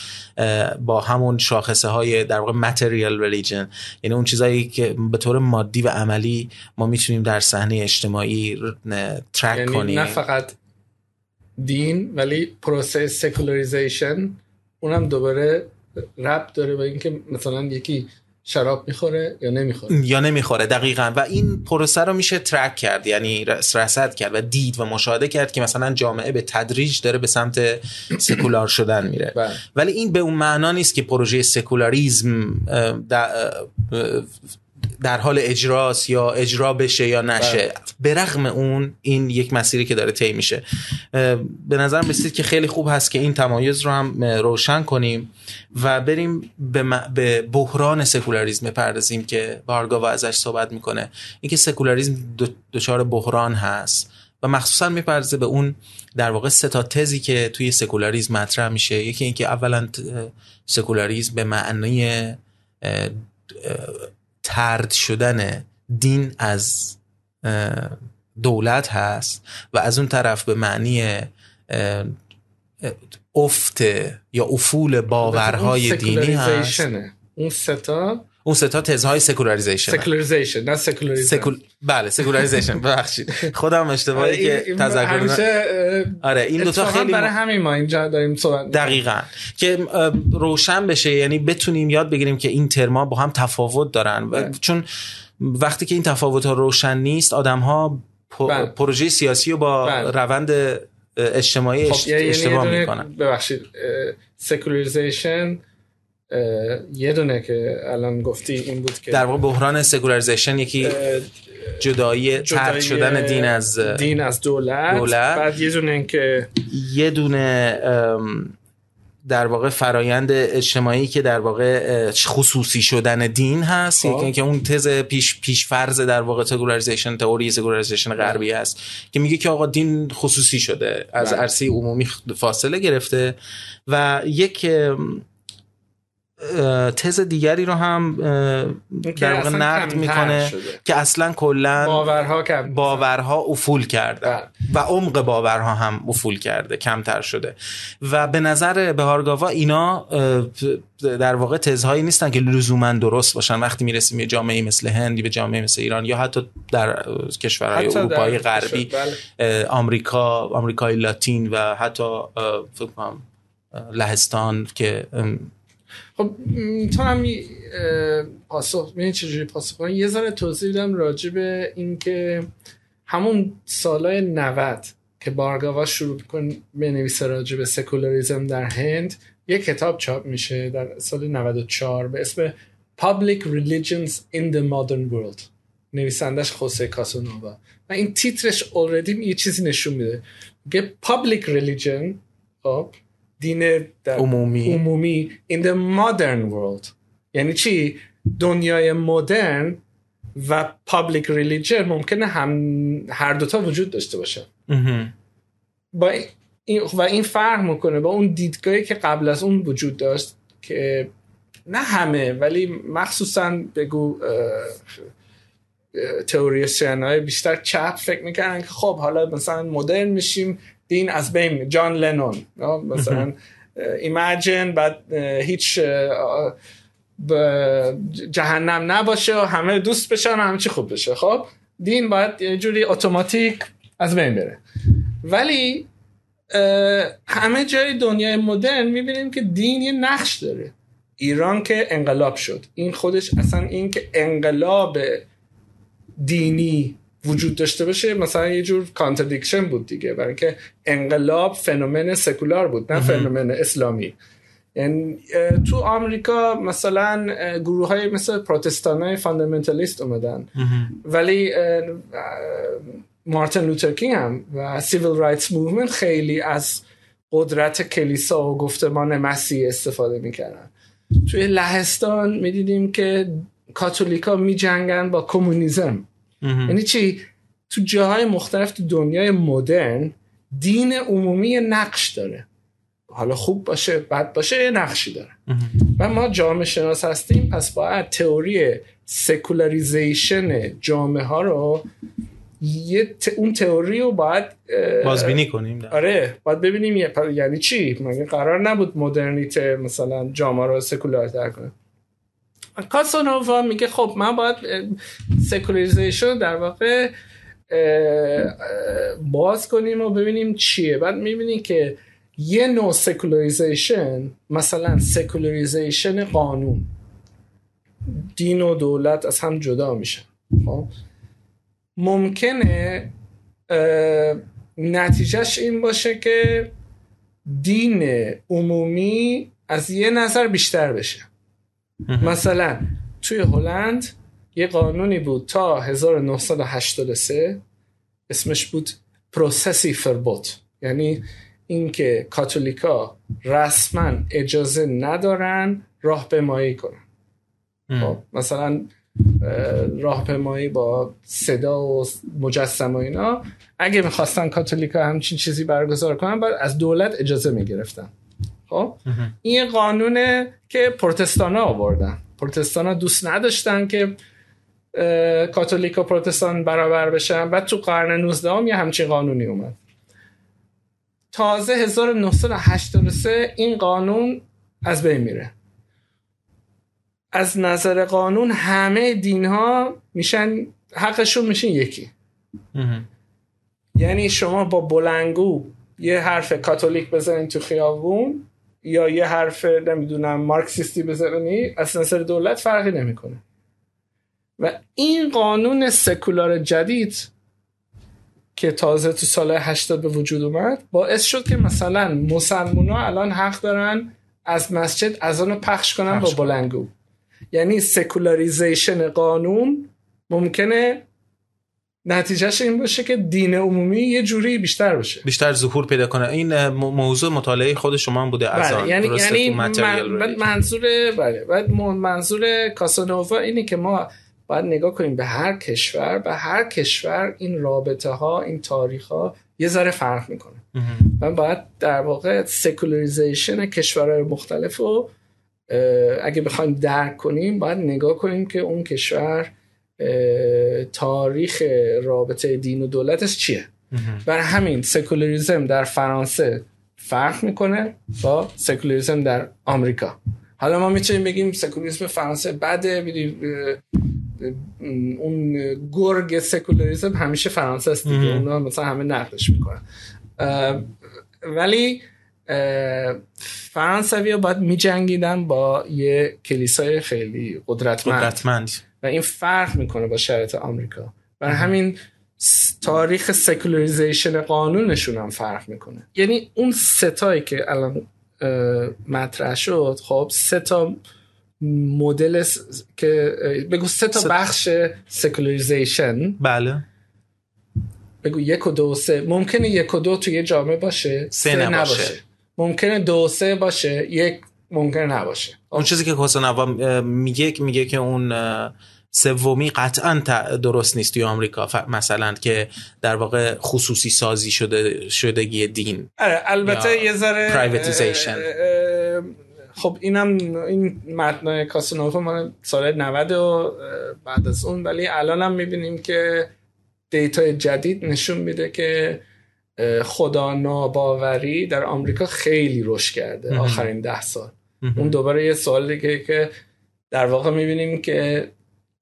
با همون شاخصه های در واقع material religion. یعنی اون چیزایی که به طور مادی و عملی ما می‌تونیم در صحنه اجتماعی track یعنی کنیم. نه فقط دین ولی پروسه secularization اونم دوباره رب داره به اینکه مثلا یکی شراب می‌خوره یا نمی‌خوره؟ یا نمی‌خوره دقیقا. و این پروسه رو میشه ترک کرد یعنی رصد کرد و دید و مشاهده کرد که مثلا جامعه به تدریج داره به سمت سکولار شدن میره. بله. ولی این به اون معنا نیست که پروژه سکولاریزم در حال اجراست یا اجرا بشه یا نشه. به رغم اون این یک مسیری که داره طی میشه. به نظر رسید که خیلی خوب هست که این تمایز رو هم روشن کنیم و بریم به, به بحران سکولاریزم بپردازیم که بارگاوا ازش صحبت می‌کنه. اینکه سکولاریزم دچار بحران هست و مخصوصا می‌پردازه به اون در واقع سه تا تزی که توی سکولاریزم مطرح میشه. یکی اینکه اولا سکولاریزم به معنی طرد شدن دین از دولت هست و از اون طرف به معنی افت یا افول باورهای دینی هست. اون سه تا اون سه تا تزهای secularization secularization نه secularization سکول... بله secularization ببخشید. خودم اشتباهی که تذکر آره این دو تا خیلی برای همین ما اینجا داریم صحبت دقیقاً. که روشن بشه یعنی بتونیم یاد بگیریم که این ترما با هم تفاوت دارن. بله. چون وقتی که این تفاوت ها روشن نیست آدم ها بله. پروژه سیاسی رو با بله. روند اجتماعی خب یعنی اشتباه می‌کنن. ببخشید secularization یه دونه که الان گفتی این بود که در واقع بحران secularization یکی جدایی ترک شدن دین از دین از دولت, دولت. بعد یه دونه که یه دونه در واقع فرایند اجتماعی که در واقع خصوصی شدن دین هست خب. یکی که اون تز پیش پیش فرض در واقع secularization تئوری secularization غربی هست که میگه که آقا دین خصوصی شده از بله. عرصه عمومی فاصله گرفته و یک تز دیگری رو هم در واقع نقد می‌کنه که اصلا کلا باورها کم باورها افول کرده. بله. و عمق باورها هم افول کرده کمتر شده. و به نظر بهارگاوا اینا در واقع تزهایی نیستن که لزوما درست باشن. وقتی می‌رسیم یه جامعه مثل هند به جامعه مثل ایران یا حتی در کشورهای اروپایی غربی بله. آمریکا آمریکای لاتین و حتی فکر لهستان که خب تو هم پاسخ ببین چجوری پاسخ کنم؟ یه ذره توضیح بدم راجع به اینکه همون سالای 90 که بارگاوا شروع کن بنویسه راجع به سکولاریزم در هند یه کتاب چاپ میشه در سال 94 به اسم Public Religions in the Modern World. نویسندش خوسه کاسونووا. و این تیترش already یه چیزی نشون میده. میگه Public Religion خب دین در عمومی. عمومی in the modern world یعنی چی دنیای مدرن و public religion ممکنه هم هر دوتا وجود داشته باشه. با این و این فرق می‌کنه با اون دیدگاهی که قبل از اون وجود داشت که نه همه ولی مخصوصا بگو تئوریسین های بیشتر چپ فکر می‌کنن که خب حالا مثلا مدرن میشیم دین از بین جان لنون مثلا ایمجن بعد هیچ جهنم نباشه و همه دوست بشن و همه چی خوب بشه. خب دین باید یه جوری اتوماتیک از بین بره. ولی همه جای دنیای مدرن می‌بینیم که دین یه نقش داره. ایران که انقلاب شد. این خودش اصلا این که انقلاب دینی وجود داشته باشه مثلا یه جور contradiction بود دیگه برای اینکه انقلاب phenomenon سکولار بود نه phenomenon اسلامی یعنی تو آمریکا مثلا گروه های مثل پروتستان های fundamentalist اومدن. ولی اه، اه، مارتین لوتر کینگ هم و civil rights movement خیلی از قدرت کلیسا و گفتمان مسیح استفاده می‌کردن توی لهستان می‌دیدیم که کاتولیکا میجنگن با کمونیسم مهم. یعنی چی؟ تو جاهای مختلف تو دنیای مدرن دین عمومی نقش داره. حالا خوب باشه بد باشه یه نقشی داره. و ما جامعه شناس هستیم پس باید تئوری secularization جامعه ها رو یه ت... اون تئوری رو باید بازبینی کنیم در. آره باید ببینیم یه- پر- یعنی چی؟ مگه قرار نبود مدرنیته مثلا جامعه رو سکولارتر کنه کاسانووا میگه خب من باید secularization در واقع باز کنیم و ببینیم چیه. بعد می‌بینی که یه نوع secularization مثلا secularization قانون دین و دولت از هم جدا میشن خب؟ ممکنه نتیجهش این باشه که دین عمومی از یه نظر بیشتر بشه. مثلا توی هلند یه قانونی بود تا 1983 اسمش بود پروسسی فربوت یعنی اینکه کاتولیکا رسما اجازه ندارن راهپیمایی کنن. خب مثلا اه، راهپیمایی با صدا و مجسم و اینا. اگه می‌خواستن کاتولیکا همچین چیزی برگزار کنن باید از دولت اجازه می‌گرفتن. خب. این یه قانونه که پروتستان ها آوردن. پروتستان ها دوست نداشتن که کاتولیک و پروتستان برابر بشن بعد تو قرن 19 هم یه همچین قانونی اومد. تازه 1983 این قانون از بین میره. از نظر قانون همه دین ها میشن حقشون میشن یکی. یعنی شما با بلنگو یه حرف کاتولیک بزنین تو خیابون یا یه حرف نمی‌دونم مارکسیستی بزنی از نظر دولت فرقی نمی‌کنه و این قانون سکولار جدید که تازه تو سال 80 به وجود اومد باعث شد که مثلا مسلمان ها الان حق دارن از مسجد اذان رو پخش کنن با. بلنگو یعنی secularization قانون ممکنه نتیجهش این باشه که دین عمومی یه جوری بیشتر بشه بیشتر ظهور پیدا کنه این موضوع مطالعه خود شما هم بوده از بله آن یعنی؟ یعنی من. منظور بله بعد منظور کاسانووا اینه که ما باید نگاه کنیم به هر کشور و هر کشور این رابطه ها این تاریخ ها یه ذره فرق می‌کنه. من باید در واقع secularization کشورهای مختلف رو اگه بخوایم درک کنیم باید نگاه کنیم که اون کشور تاریخ رابطه دین و دولتش چیه. بر همین سکولاریزم در فرانسه فرق می‌کنه با سکولاریزم در آمریکا. حالا ما می‌تونیم بگیم سکولاریسم فرانسه بده اون گرگ سکولاریزم همیشه فرانسه است دیگه. اونا مثلا همه نقدش می‌کنن. ولی فرانسوی ها باید میجنگیدن با یه کلیسای خیلی قدرتمند. قدرتمند. و این فرق می‌کنه با شرایط آمریکا. و همین س- تاریخ secularization قانونشون هم فرق می‌کنه. یعنی اون سه تایی که الان مطرح شد خب سه تا مدل که بگو سه تا بخش سکولاریزیشن بله. بگو یک و دو سه. ممکنه یک و دو توی جامعه باشه سه نباشه. ممکنه دو و سه باشه یک ممکنه نباشه. اون چیزی که کوسانوا میگه میگه که اون سومی قطعا درست نیست توی آمریکا. مثلا که در واقع خصوصی سازی شده شدگی دین. آره البته یه ذره privatization خب اینم این متن کاسانووا مال سال 90 و بعد از اون. ولی الان هم می‌بینیم که data جدید نشون میده که خدا ناباوری در آمریکا خیلی رشد کرده آخرین ده سال. اون دوباره یه سوال دیگه که در واقع می‌بینیم که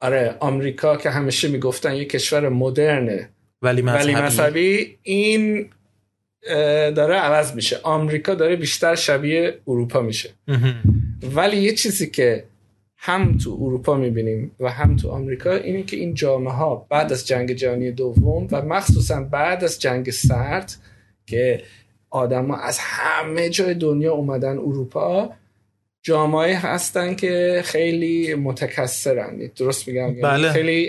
آره آمریکا که همیشه می‌گفتن یه کشور مدرنه ولی مذهبی, ولی مذهبی این داره عوض میشه. آمریکا داره بیشتر شبیه اروپا میشه. ولی یه چیزی که هم تو اروپا می‌بینیم و هم تو آمریکا اینه که این جامعه ها بعد از جنگ جهانی دوم و مخصوصا بعد از جنگ سرد که آدما از همه جای دنیا اومدن اروپا جامعه هستن که خیلی متکثرن. درست میگم؟ یعنی بله. خیلی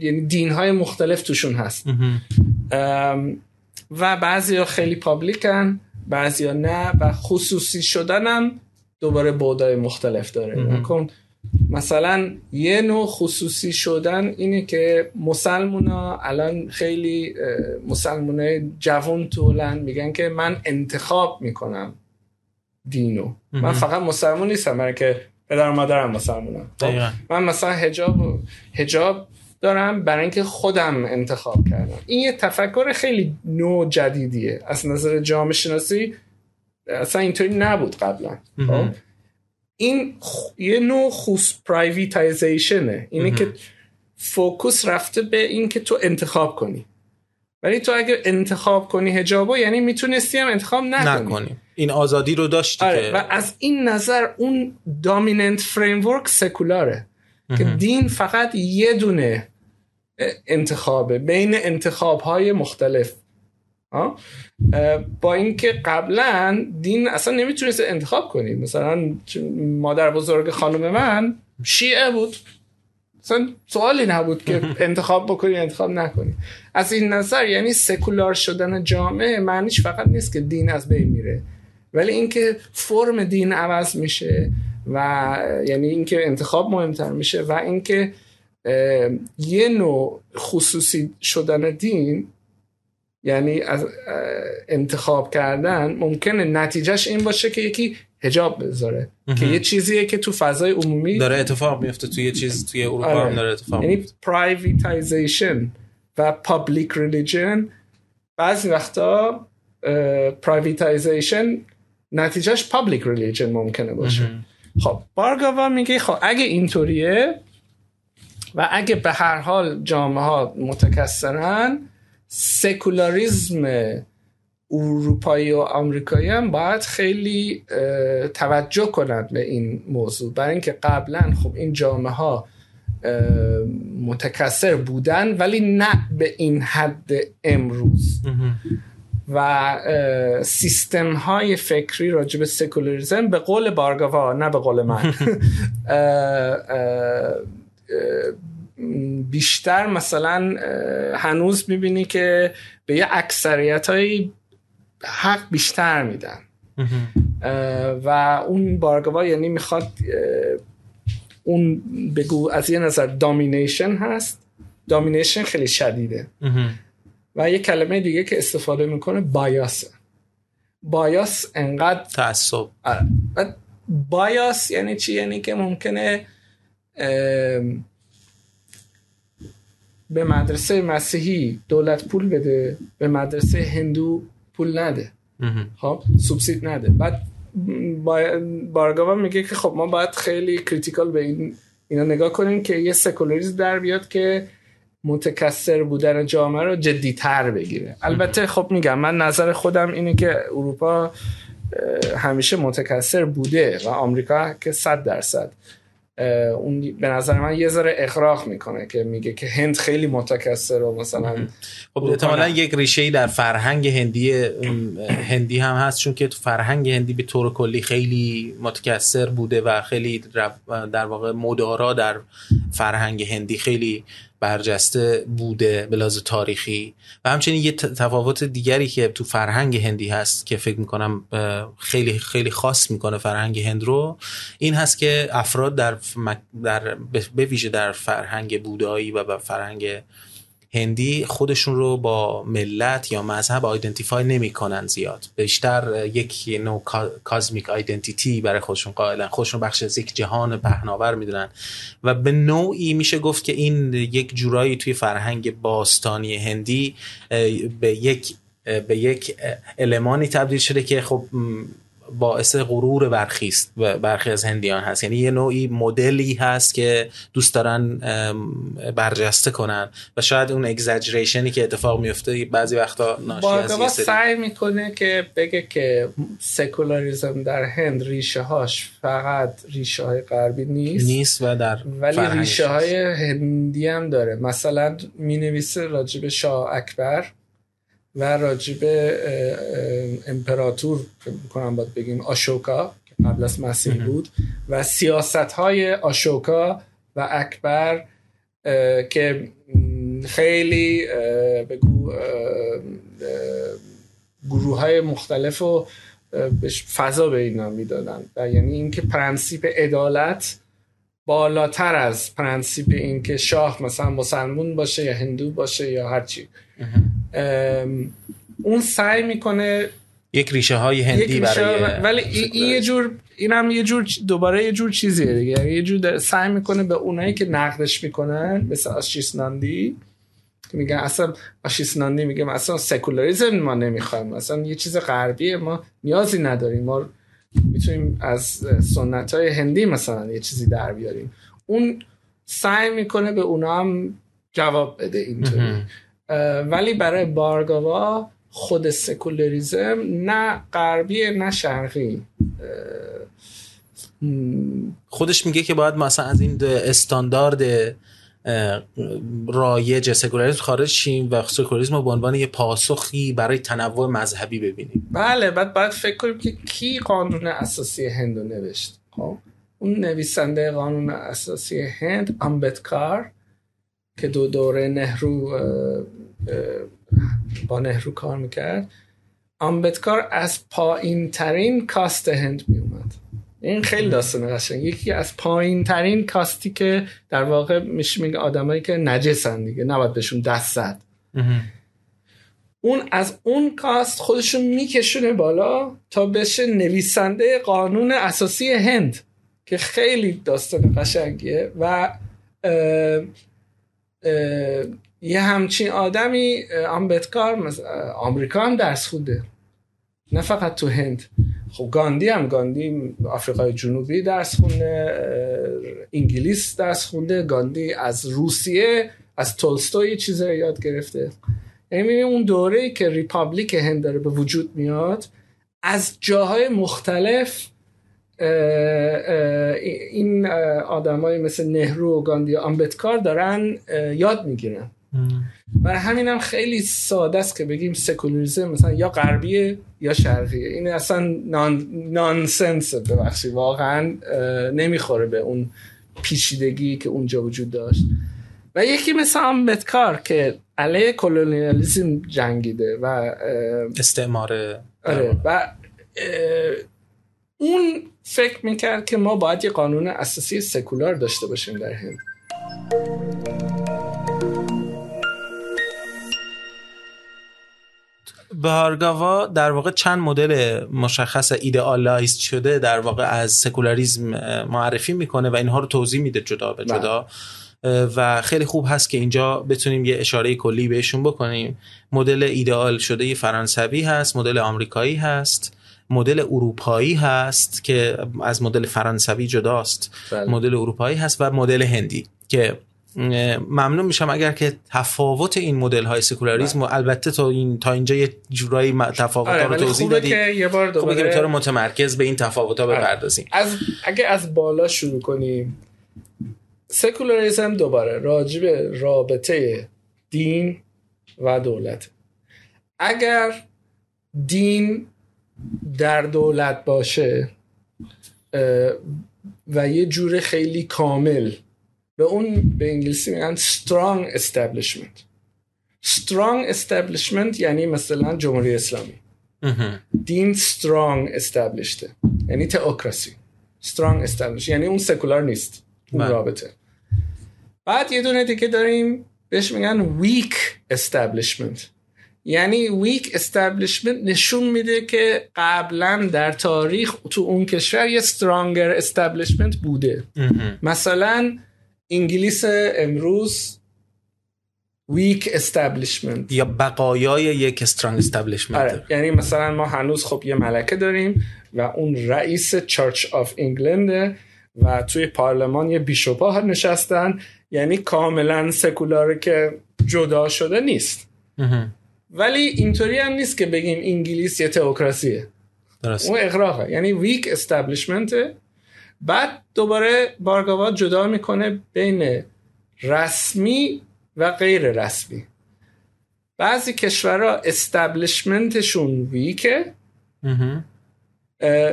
یعنی دین های مختلف توشون هست. و بعضی ها خیلی پابلیکن بعضی ها نه و خصوصی شدنم دوباره بودای مختلف داره. مثلا یه نوع خصوصی شدن اینه که مسلمونا الان خیلی مسلمانای جوان طولن میگن که من انتخاب می‌کنم. دینو. من فقط مسلمون نیستم برای که پدر مادرم مسلمونم من مثلا حجاب حجاب دارم برای اینکه خودم انتخاب کردم. این یه تفکر خیلی نوع جدیدیه. از نظر جامعه شناسی اصلا اینطوری نبود قبلا. خب؟ این یه نوع خوص privatization ه اینه که focus رفته به این که تو انتخاب کنی. ولی تو اگه انتخاب کنی حجابو یعنی می‌تونستی هم انتخاب نکنی, نکنی. این آزادی رو داشتی آره که و از این نظر اون dominant framework سکولاره که دین فقط یه دونه انتخابه بین انتخاب های مختلف با اینکه قبلا دین اصلا نمی‌تونست انتخاب کنی. مثلا مادر بزرگ خانم من شیعه بود. اصلا سوالی نبود که انتخاب بکنی انتخاب نکنی. از این نظر یعنی سکولار شدن جامعه معنیش فقط نیست که دین از بین میره ولی اینکه فرم دین عوض میشه و یعنی اینکه انتخاب مهمتر میشه و اینکه یه نوع خصوصی شدن دین یعنی از انتخاب کردن ممکنه نتیجهش این باشه که یکی حجاب بذاره که یه چیزیه که تو فضای عمومی داره اتفاق میفته توی یه چیز توی اروپا آره. هم داره اتفاق یعنی privatization و public religion بعضی وقتا privatization نتیجهش public religion ممکنه باشه. خب بارگاوا میگه خب اگه اینطوریه و اگه به هر حال جامعه ها متکثرن سکولاریزم اروپایی و آمریکایی هم باید خیلی توجه کنند به این موضوع. برای اینکه قبلا خب این جامعه ها متکثر بودن ولی نه به این حد امروز. و سیستم های فکری راجع به سکولاریزم به قول بارگاوا نه به قول من. بیشتر مثلا هنوز می‌بینی که به یه اکثریت های حق بیشتر میدن. و اون بارگوا یعنی می‌خواد اون بگو از یه نظر دامینیشن هست. دامینیشن خیلی شدیده. و یه کلمه دیگه که استفاده می‌کنه بایاسه بایاس انقدر تعصب. بایاس یعنی چی؟ یعنی که ممکنه به مدرسه مسیحی دولت پول بده به مدرسه هندو پول نده. خب؟ سوبسید نده. بعد بارگاوا میگه که خب ما باید خیلی کریتیکال به این اینا نگاه کنیم که یه سکولاریزم در بیاد که متکثر بودن جامعه رو جدی تر بگیره. البته خب میگم من نظر خودم اینه که اروپا همیشه متکثر بوده و آمریکا که صد درصد. اون به نظر من یه ذره اقراق می‌کنه که میگه که هند خیلی متکثر و مثلا خب احتمالا یک ریشه در فرهنگ هندی هندی هم هست چون که تو فرهنگ هندی به طور کلی خیلی متکثر بوده و خیلی در واقع مدارا در فرهنگ هندی خیلی برجسته بوده به لحاظ تاریخی. و همچنین یه تفاوت دیگری که تو فرهنگ هندی هست که فکر می‌کنم خیلی خیلی خاص می‌کنه فرهنگ هند رو این هست که افراد در, در به ویژه در فرهنگ بودایی و فرهنگ هندی خودشون رو با ملت یا مذهب آیدنتیفای نمی‌کنن زیاد. بیشتر یک نوع کازمیک آیدنتیتی برای خودشون قائلن. خودشون بخش از یک جهان پهناور می‌دونن. و به نوعی میشه گفت که این یک جورایی توی فرهنگ باستانی هندی به یک به یک المانی تبدیل شده که خب باعث غرور برخی است برخی از هندیان هست. یعنی یه نوعی مدلی هست که دوست دارن برجسته کنن و شاید اون اگزاجریشنی که اتفاق میفته بعضی وقتا ناشی از سعی می‌کنه که بگه که سکولاریزم در هند ریشه هاش فقط ریشه های غربی نیست نیست و در ولی ریشه های هندی هم داره. مثلا می نویسه راجب شاه اکبر. و راجب امپراتور کنم باید بگیم آشوکا که قبل از مسیح بود و سیاست های آشوکا و اکبر که خیلی بگو گروه های مختلف و فضا به اینا می‌دادن. و یعنی اینکه پرنسیپ عدالت بالاتر از پرنسیپ اینکه شاه مثلا مسلمون باشه یا هندو باشه یا هرچی اون سعی می‌کنه یک ریشه های هندی برای ولی این یه جور این هم یه جور دوباره یه جور چیزیه دیگه. یعنی یه جور سعی می‌کنه به اونایی که نقدش می‌کنن مثل آشیس ناندی که میگن اصلا آشیسناندی میگه اصلا سکولاریزم ما نمی‌خوایم. اصلا یه چیز غربیه ما نیازی نداریم. ما می‌تونیم از سنت های هندی مثلا یه چیزی در بیاریم. اون سعی می‌کنه به اونا هم جواب بده اینطوری. ولی برای بارگاوا خود سکولریزم نه غربی نه شرقی. خودش میگه که باید مثلا از این استاندارد رایج سکولاریسم خارج شیم و سکولاریسم رو به عنوان یه پاسخی برای تنوع مذهبی ببینیم. بله بعد باید فکر کنیم که کی قانون اساسی هند رو نوشت. خب اون نویسنده قانون اساسی هند امبتکار. که دو دوره نهرو با نهرو کار می‌کرد. آمبتکار از پایین ترین کاست هند میومد این خیلی داستان قشنگ. یکی از پایین ترین کاستی که در واقع میشه میگه آدمایی که نجسن دیگه نباید بهشون دست زد. اون از اون کاست خودشون میکشونه بالا تا بشه نویسنده قانون اساسی هند که خیلی داستان قشنگیه و یه همچین آدمی آمبتکار آمریکا هم درس خونده نه فقط تو هند. خب گاندی هم گاندی آفریقای جنوبی درس خونده انگلیس درس خونده گاندی از روسیه از تولستوی چیزایی یاد گرفته. یعنی اون دوره که republic هند داره به وجود میاد از جاهای مختلف این آدمای مثل نهرو و گاندی و آمبدکار دارن یاد می‌گیرن. برای همین هم خیلی ساده است که بگیم سکولاریزم مثلا یا غربیه یا شرقیه. این اصلا non nonsense ببخشید. واقعا نمی‌خوره به اون پیچیدگی که اونجا وجود داشت. و یکی مثل آمبدکار که علیه کلونیالیسم جنگیده و استعمار آره و اون فکر می‌کرد که ما باید یه قانون اساسی سکولار داشته باشیم در هند. بارگاوا در واقع چند مدل مشخص idealize شده در واقع از سکولاریزم معرفی می‌کنه و اینها رو توضیح میده جدا به جدا. بله. و خیلی خوب هست که اینجا بتونیم یه اشاره کلی بهشون بکنیم. مدل ایدئال شده فرانسوی هست مدل آمریکایی هست. مدل اروپایی هست که از مدل فرانسوی جداست بله. مدل اروپایی هست و مدل هندی که ممنون میشم اگر که تفاوت این مدل های سکولاریسم و. البته تا این تا اینجا یه جورایی تفاوت ها رو آره، توضیح دادی که یه بار دوباره خوبه که متمرکز به این تفاوت ها آره. بپردازیم از اگه از بالا شروع کنیم سکولاریزم دوباره راجب رابطه دین و دولت اگر دین در دولت باشه و یه جور خیلی کامل. به اون به انگلیسی میگن strong establishment. Strong establishment یعنی مثلا جمهوری اسلامی. دین strong established. یعنی تئوکراسی. Strong established. یعنی اون سکولار نیست. اون بله. رابطه. بعد یه دونه دیگه داریم بهش میگن weak establishment. یعنی weak establishment نشون میده که قبلا در تاریخ تو اون کشور یه stronger establishment بوده. مثلا انگلیس امروز weak establishment. یا بقایای یک strong establishment آره یعنی مثلا ما هنوز خب یه ملکه داریم و اون رئیس Church of England ه و توی پارلمان یه bishop ا نشستن. یعنی کاملا سکولاره که جدا شده نیست. ولی اینطوری هم نیست که بگیم انگلیس یه تئوکراسیه. درست. اون اغراقه یعنی weak establishment بعد دوباره بارگاوا جدا می‌کنه بین رسمی و غیر رسمی. بعضی کشورها استابلیشمنتشون ویکه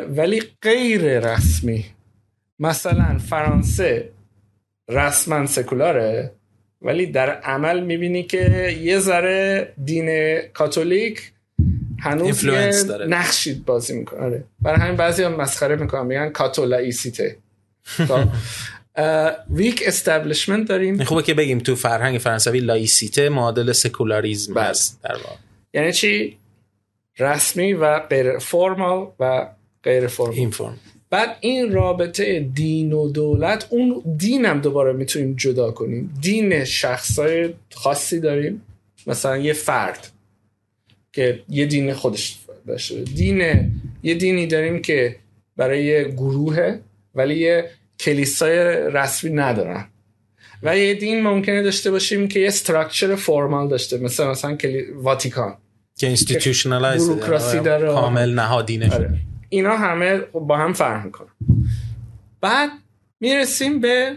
ولی غیر رسمی. مثلا فرانسه رسما سکولاره. ولی در عمل می‌بینی که یه ذره دین کاتولیک هنوز یه. نقشی بازی می‌کنه. آره. برای همین بعضی هم مسخره می‌کنن میگن کاتولایسیته weak establishment داریم. خوبه که بگیم تو فرهنگ فرانسوی لایسیته معادل سکولاریزم بله. هست در واقع. یعنی چی؟ رسمی و غیر formal و غیر formal این فرم بعد این رابطه دین و دولت اون دین هم دوباره می‌تونیم جدا کنیم. دین شخصای خاصی داریم. مثلا یه فرد که یه دین خودش داشته. دین یه دینی داریم که برای یه گروهه ولی یه کلیسای رسمی ندارن. و یه دین ممکنه داشته باشیم که یه structure formal داشته. مثلا مثلا کلی... واتیکان که institutionalize بوروکراسی داره. کامل نهادینه شده. آره. اینا همه با هم فرق می‌کنن. بعد می‌رسیم به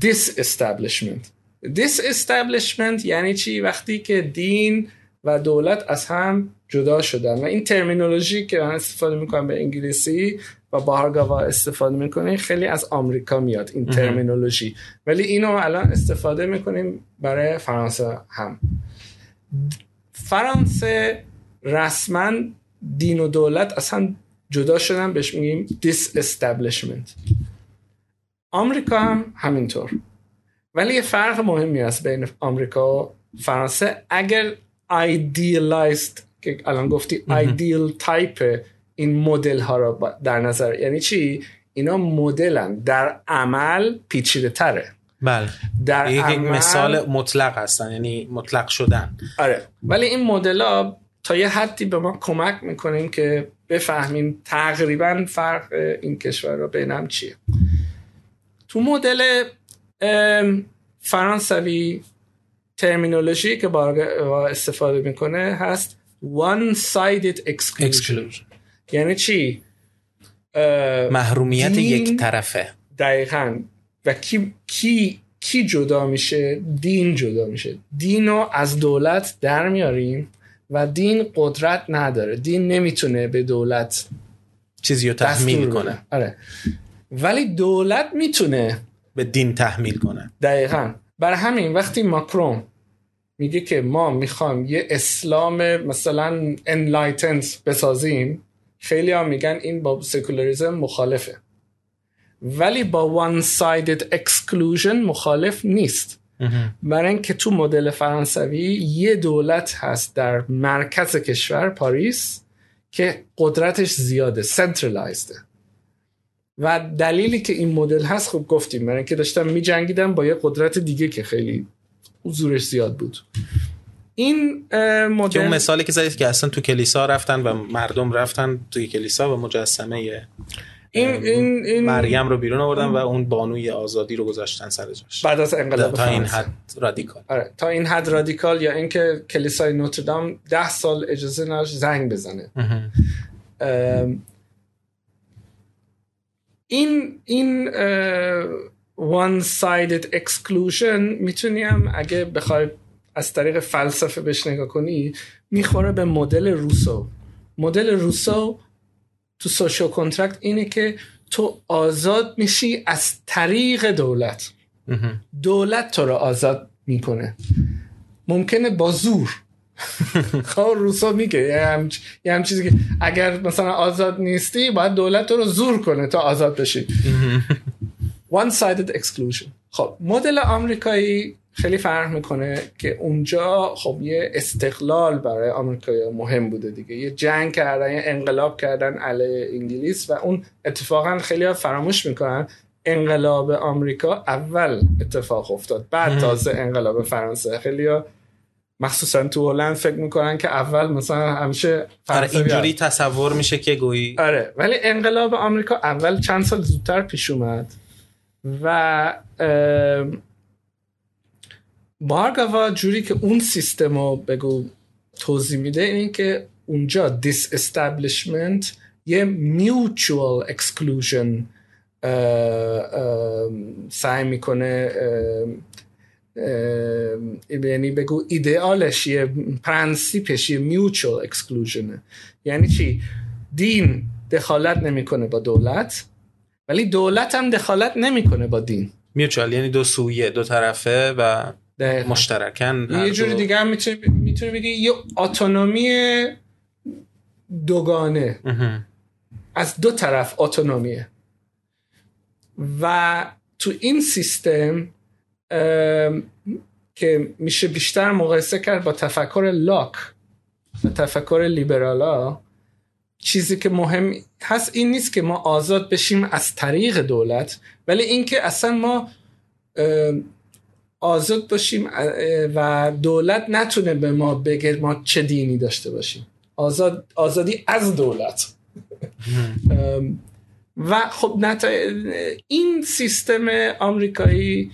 disestablishment. Disestablishment یعنی چی؟ وقتی که دین و دولت از هم جدا شدن. و این ترمینولوژی که من استفاده می‌کنم به انگلیسی و بارگاوا استفاده می‌کنه خیلی از آمریکا میاد این ترمینولوژی ولی اینو الان استفاده می‌کنیم برای فرانسه هم. فرانسه رسما دین و دولت اصلا جدا شدن بهش میگیم disestablishment. آمریکا هم همینطور. ولی یه فرق مهمی هست بین آمریکا و فرانسه. اگر idealized که الان گفتی ideal type این مدل ها را با- در نظر یعنی چی؟ اینا مدلن. در عمل پیچیده تره. بله. در یک عمل مثال مطلق هستن یعنی مطلق شدن. آره. ولی این مدل ها تا یه حدی به ما کمک می‌کنیم که بفهمیم تقریبا فرق این کشور رو بینم چیه. تو مدل فرانسوی ترمینولوژی که بارگاه استفاده می‌کنه هست one sided exclusion. Exclusion. یعنی چی؟ محرومیت دین- یک طرفه. دقیقا. و کی, کی, کی جدا میشه؟ دین جدا میشه. دین رو از دولت در میاریم. و دین قدرت نداره. دین نمی‌تونه به دولت چیزی رو تحمیل کنه. آره. ولی دولت می‌تونه به دین تحمیل کنه. دقیقا. برای همین وقتی ماکرون میگه که ما می‌خوام یه اسلام مثلا enlightened بسازیم خیلی ها میگن این با سکولاریزم مخالفه. ولی با one sided exclusion مخالف نیست. برای اینکه تو مدل فرانسوی یه دولت هست در مرکز کشور پاریس که قدرتش زیاده centralized. و دلیلی که این مدل هست خب گفتیم برای اینکه داشتم می جنگیدم با یه قدرت دیگه که خیلی حضورش زیاد بود. این اه، که اون مدل مثالی که زدید که اصلا تو کلیسا رفتن و مردم رفتن توی کلیسا و مجسمه این این این مریم رو بیرون آوردن و اون بانوی آزادی رو گذاشتن سر جاش. بعد از انقلاب تا این. حد رادیکال. آره تا این حد رادیکال یا اینکه کلیسای نوتردام ده سال اجازه نداشت زنگ بزنه. این این one sided exclusion می‌تونیم اگه بخوای از طریق فلسفه بهش نگاه کنی می‌خوره به مدل روسو. مدل روسو تو سوشال کنترکت اینه که تو آزاد میشی از طریق دولت. دولت تو رو آزاد می‌کنه. ممکنه با زور. خب روسو میگه یه هم, چیزی که اگر مثلا آزاد نیستی باید دولت تو رو زور کنه تا آزاد بشی. one sided exclusion. خب مدل آمریکایی خیلی فرق می‌کنه که اونجا خب یه استقلال برای آمریکایی مهم بوده دیگه. یه جنگ کردن یه انقلاب کردن علیه انگلیس و اون اتفاقا خیلی فراموش می‌کنن انقلاب آمریکا اول اتفاق افتاد. بعد تازه انقلاب فرانسه. خیلی مخصوصا تو هلند فکر می‌کنن که اول مثلا همیشه آره اینجوری تصور میشه که گویی آره ولی انقلاب آمریکا اول چند سال زودتر پیش اومد و بارگاوا جوری که اون سیستم رو بگو توضیح میده این که اونجا disestablishment یه mutual exclusion سعی می‌کنه یعنی بگو ایدئالش یه پرنسیپش یه mutual exclusion ه یعنی چی؟ دین دخالت نمی‌کنه با دولت ولی دولت هم دخالت نمی‌کنه با دین. میوچوال یعنی دو سویه دو طرفه و دقیقا. مشترکن یه جوری دیگه هم می‌تونه بگی یه اتونومی دوگانه. از دو طرف اتونومیه. و تو این سیستم که میشه بیشتر مقایسه کرد با تفکر لاک و تفکر لیبرالا چیزی که مهم هست این نیست که ما آزاد بشیم از طریق دولت ولی اینکه اصلا ما آزاد باشیم و دولت نتونه به ما بگه ما چه دینی داشته باشیم. آزاد آزادی از دولت. و خب نت... این سیستم آمریکایی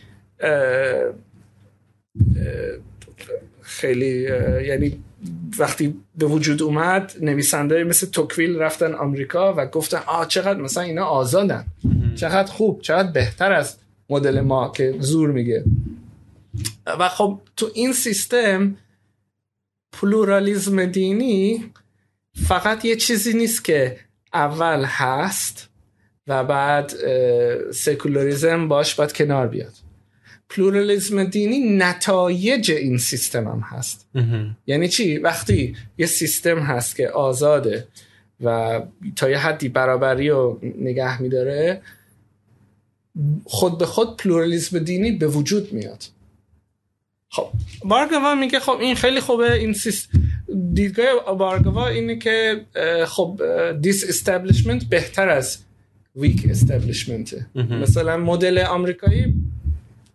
خیلی یعنی وقتی به وجود اومد نویسنده مثل توکویل رفتن آمریکا و گفتن آه چقدر مثلا اینا آزادن. چقدر خوب چقدر بهتر از مدل ما که زور میگه. و خب تو این سیستم پلورالیزم دینی فقط یه چیزی نیست که اول هست و بعد سکولاریزم باش باید کنار بیاد. پلورالیزم دینی نتایج این سیستم هم هست. یعنی چی؟ وقتی یه سیستم هست که آزاده و تا یه حدی برابری رو نگه میداره خود به خود پلورالیزم دینی به وجود میاد. خب. بارگاوا میگه خب این خیلی خوبه این سیست... دیدگاه بارگوا اینه که خب disestablishment بهتر از ویک استابلیشمنته مثلا مدل آمریکایی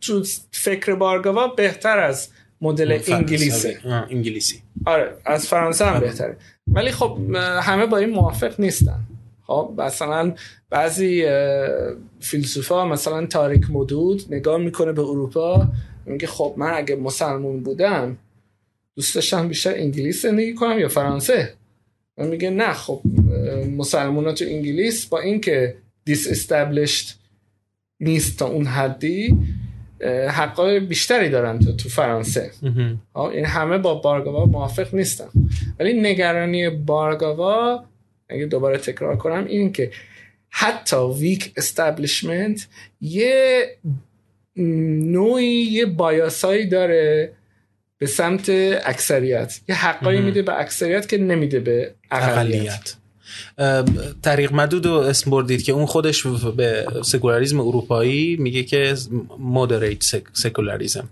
تو فکر بارگوا بهتر از مدل انگلیسی. انگلیسی. آره از فرانسه هم آره. بهتره. ولی خب همه با این موافق نیستن. خب مثلا بعضی فیلسوفا مثلا تاریک مدود نگاه می‌کنه به اروپا میگه خب من اگه مسلمون بودم دوست داشتم بیشتر انگلیس زندگی کنم یا فرانسه؟ من میگه نه خب مسلمون تو انگلیس با اینکه دیس استابلیشت نیست تا اون حدی حقای بیشتری دارن تو تو فرانسه. این همه با بارگاوا موافق نیستن. ولی نگرانی بارگاوا اگه دوباره تکرار کنم این که حتی ویک استابلیشمنت یه نوعی یه بایاسایی داره به سمت اکثریت. یه حقایی میده به اکثریت که نمیده به اقلیت. طارق مدود رو اسم بردید که اون خودش به سکولاریزم اروپایی میگه که moderate سکولاریزم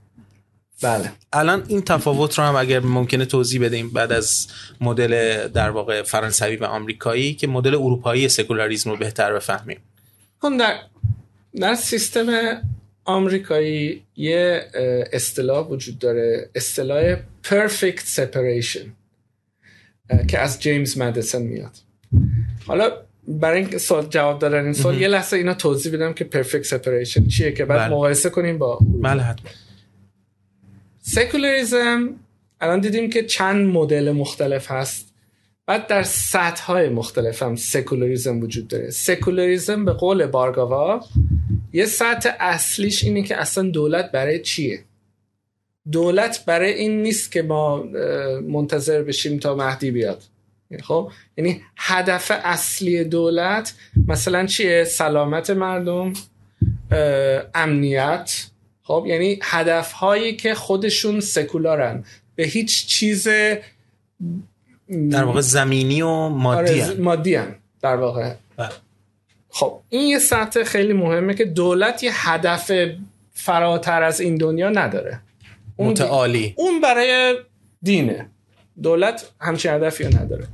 بله. الان این تفاوت رو هم اگر ممکنه توضیح بدیم بعد از مدل در واقع فرانسوی و آمریکایی که مدل اروپایی سکولاریزم رو بهتر بفهمیم. خب در در سیستم آمریکایی یه اصطلاح وجود داره اصطلاح perfect separation که از جیمز مدیسن میاد. حالا برای این سوال جواب دادن این سوال یه لحظه اینا توضیح بدم که perfect separation چیه که بعد بله. مقایسه کنیم با بله حتما سکولاریزم الان دیدیم که چند مدل مختلف هست. بعد در سطح های مختلف هم سکولاریزم وجود داره. سکولاریزم به قول بارگاوا یه سطح اصلیش اینه که اصلا دولت برای چیه؟ دولت برای این نیست که ما منتظر بشیم تا مهدی بیاد. خب؟ یعنی هدف اصلی دولت مثلا چیه؟ سلامت مردم امنیت. خب؟ یعنی هدف هایی که خودشون سکولارن. به هیچ چیز در واقع زمینی و مادی آره مادی هم در واقع. بله. خب این یه سطح خیلی مهمه که دولت یه هدف فراتر از این دنیا نداره. اون متعالی. اون برای دینه. دولت همچین هدفی نداره.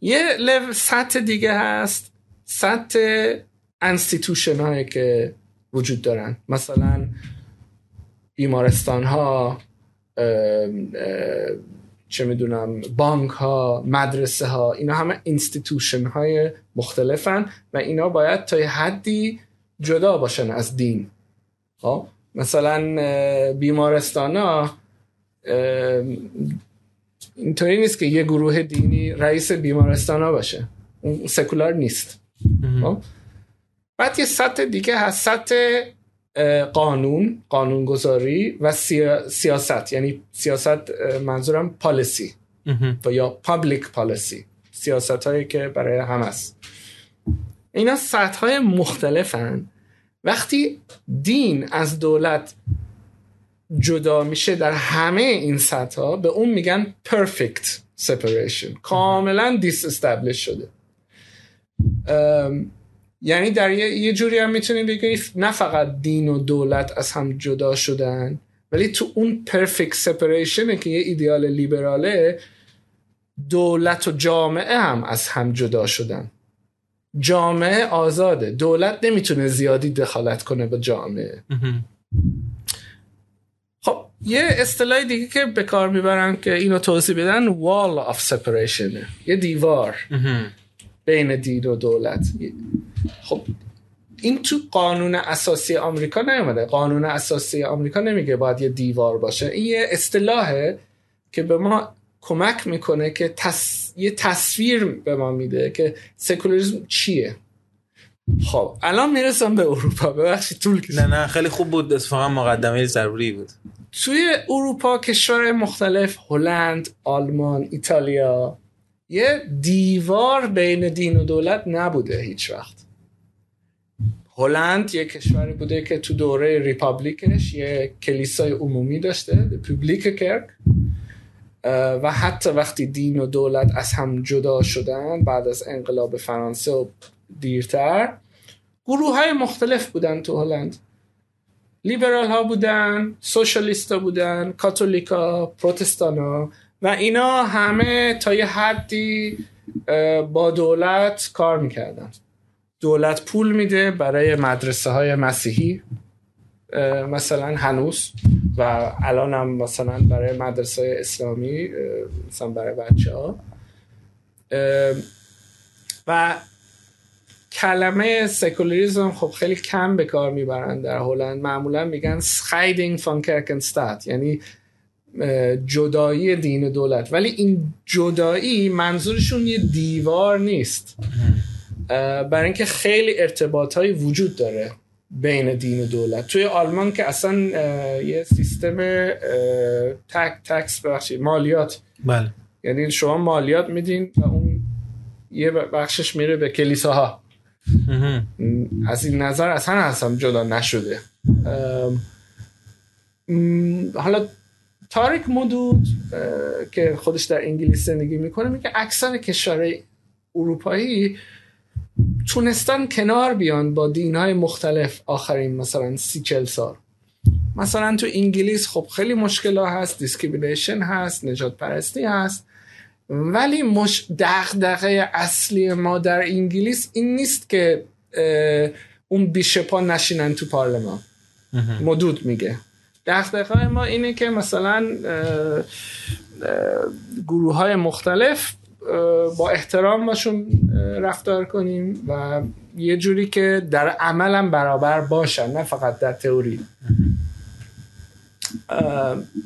یه سطح دیگه هست سطح انستیتوشن هایی که وجود دارن. مثلا بیمارستان ها چه می‌دونم بانک ها مدرسه ها اینا همه institution های مختلفن و اینا باید تا حدی جدا باشن از دین. خب؟ مثلا بیمارستان ها اینطوری نیست که یه گروه دینی رئیس بیمارستان ها باشه. اون سکولار نیست. خب؟ بعد یه سطح دیگه هست سطح قانون قانونگذاری و سیاست. یعنی سیاست منظورم پالیسی. و یا پابلیک پالیسی سیاست هایی که برای هم هست اینا سطح های مختلفن. وقتی دین از دولت جدا میشه در همه این سطح ها به اون میگن perfect separation. کاملا دیس شده. یعنی در یه, جوری هم می‌تونیم بگیم نه فقط دین و دولت از هم جدا شدن ولی تو اون پرفکت سپریشن که یه ایدیال لیبراله دولت و جامعه هم از هم جدا شدن. جامعه آزاده. دولت نمی‌تونه زیادی دخالت کنه به جامعه. خب یه اصطلاح دیگه که به کار می‌برن که اینو توضیح بدن wall of separation یه دیوار. بین دین و دولت. خب این تو قانون اساسی آمریکا نیومده. قانون اساسی آمریکا نمیگه باید یه دیوار باشه. این یه اصطلاحه که به ما کمک می‌کنه که یه تصویر به ما میده که سکولاریسم چیه. خب الان می‌رسم به اروپا. ببخشید طول کشید. نه نه خیلی خوب بود. اتفاقا مقدمه ضروری بود. توی اروپا کشور مختلف هلند آلمان ایتالیا یه دیوار بین دین و دولت نبوده هیچ وقت. هلند یه کشوری بوده که تو دوره ریپابلیکش یه کلیسای عمومی داشته پوبلیک کرک و حتی وقتی دین و دولت از هم جدا شدن بعد از انقلاب فرانسه و دیرتر گروه های مختلف بودن تو هلند. لیبرال ها بودن سوشالیست ها بودن کاتولیکا پروتستان ها و اینا همه تا یه حدی با دولت کار می‌کردن. دولت پول میده برای مدرسه های مسیحی مثلا هنوز و الان هم مثلا برای مدرسه اسلامی مثلا برای بچه ها و کلمه سکولاریزم خب خیلی کم به کار می‌برن در هلند. معمولا میگن scheiding kerk یعنی جدایی دین و دولت. ولی این جدایی منظورشون یه دیوار نیست. برای اینکه خیلی ارتباط های وجود داره بین دین و دولت. توی آلمان که اصلا یه سیستم تک تکس بخشید مالیات. بله. یعنی شما مالیات میدین و اون یه بخشش میره به کلیساها. از این نظر اصلا اصلا جدا نشده. حالا طارق مدود که خودش در انگلیس زندگی می‌کنه میگه اکثر کشورهای اروپایی تونستن کنار بیان با دین های مختلف. آخرین مثلا سی چل سال. مثلا تو انگلیس خب خیلی مشکل ها هست discrimination هست نژاد پرستی هست. ولی دغدغه اصلی ما در انگلیس این نیست که اون بیشپا نشینن تو پارلمان. مدود میگه. دغدغه ما اینه که مثلا گروه های مختلف با احترام باشون رفتار کنیم و یه جوری که در عملم برابر باشن نه فقط در تئوری.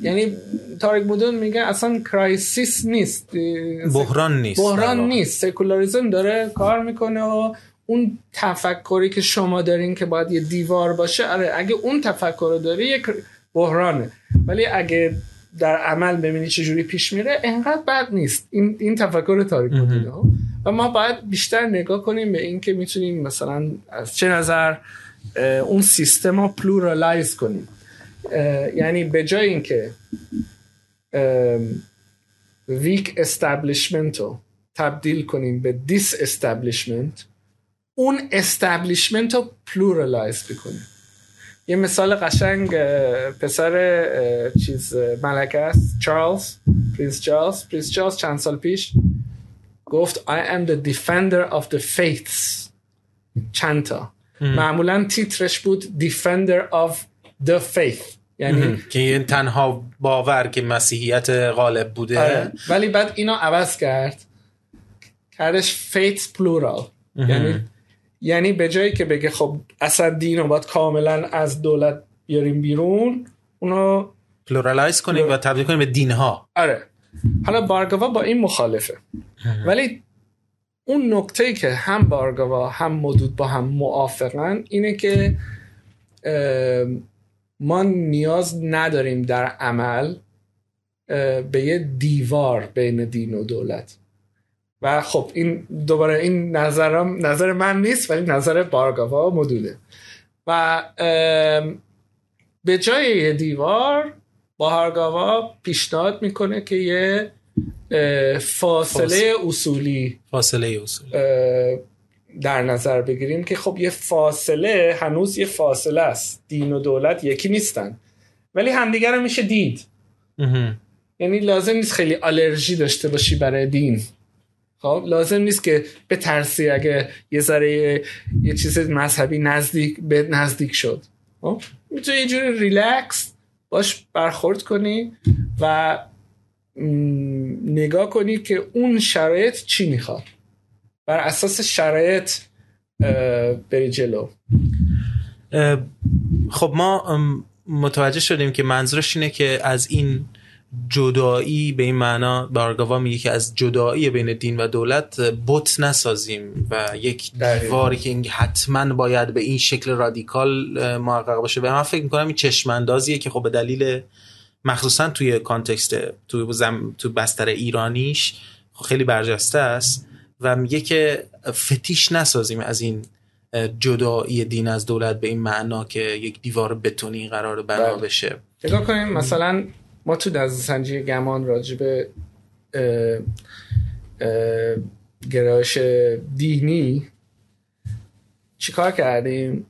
یعنی تاریک بودون میگه اصلا کرایسیس نیست. بحران نیست. بحران نیست. سکولاریزم داره کار می‌کنه و اون تفکری که شما دارین که باید یه دیوار باشه آره اگه اون تفکر رو داری یک بحرانه. ولی اگه در عمل ببینی چجوری پیش میره انقدر بد نیست. این, این تفکر طارق مدوده و ما باید بیشتر نگاه کنیم به این که می‌تونیم مثلا از چه نظر اون سیستم رو pluralize کنیم. یعنی به جای اینکه weak establishment رو تبدیل کنیم به disestablishment اون establishment رو pluralize بکنیم. یه مثال قشنگ پسر چیز ملکه است. چارلز Prince چارلز. Prince چارلز چند سال پیش گفت I am the defender of the faiths. چند تا. معمولا تیترش بود defender of the faith. یعنی که این تنها باور که مسیحیت غالب بوده. آره. ولی بعد اینو عوض کرد. کردش faith plural یعنی یعنی به جایی که بگه خب اصلا دین رو باید کاملا از دولت بیاریم بیرون اونو pluralize کنیم و تبدیل کنیم به دین ها آره. حالا بارگاوا با این مخالفه. ولی اون نکته که هم بارگاوا هم مدود با هم موافقن اینه که ما نیاز نداریم در عمل به یه دیوار بین دین و دولت. و خب این دوباره این نظرم نظر من نیست ولی نظر بارگاوا مدوده. و به جای یه دیوار بارگاوا پیشنهاد می‌کنه که یه فاصله اصولی فاصله اصولی. در نظر بگیریم که خب یه فاصله هنوز یه فاصله است. دین و دولت یکی نیستن. ولی همدیگر رو میشه دید. یعنی لازم نیست خیلی آلرژی داشته باشی برای دین. خب لازم نیست که به ترسی اگه یه ذره یه چیز مذهبی نزدیک به نزدیک شد. خب می‌تونی یه جوری ریلکس باش برخورد کنی و نگاه کنی که اون شرایط چی می‌خواد. بر اساس شرایط بری جلو. خب ما متوجه شدیم که منظورش اینه که از این جدایی به این معنا بارگاوا میگه که از جدایی بین دین و دولت بت نسازیم و یک دیواری که این حتما باید به این شکل رادیکال محقق باشه. و من فکر می‌کنم این چشماندازیه که خب به دلیل مخصوصا توی context تو زم تو بستر ایرانیش خب خیلی برجسته است و میگه که فتیش نسازیم از این جدایی دین از دولت به این معنا که یک دیوار بتونی قرار بنا بله. بشه. نگاه کنیم مثلا ما تو دست سنجی گمان راجب گرایش دینی چیکار کردیم؟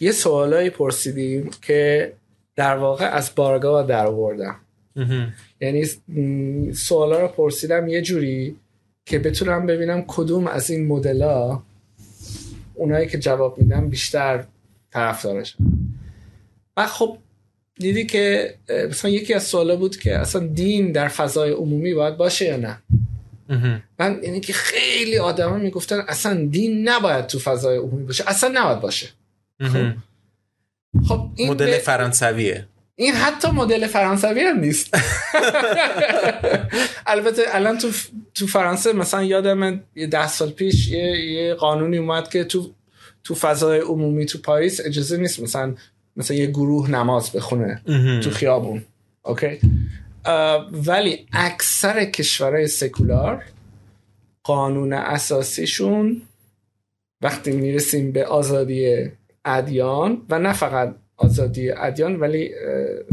یه سوالایی پرسیدیم که در واقع از بارگاه در آوردم. یعنی سوالا رو پرسیدم یه جوری که بتونم ببینم کدوم از این مدل اونایی که جواب میدم بیشتر طرفدارش و خب دیدی که مثلا یکی از سوالا بود که اصلا دین در فضای عمومی باید باشه یا نه؟ من یعنی که خیلی آدما می‌گفتن اصلا دین نباید تو فضای عمومی باشه اصلا نباید باشه. خب, خب این مدل فرانسویه. این حتی مدل فرانسوی هم نیست. البته الان تو تو فرانسه مثلا یادم یه ده سال پیش یه, یه قانونی اومد که تو تو فضای عمومی تو پاریس اجازه نیست مثلا مثلا یه گروه نماز بخونه تو خیابون. اوکی ولی اکثر کشورهای سکولار قانون اساسیشون وقتی می‌رسیم به آزادی ادیان و نه فقط آزادی ادیان ولی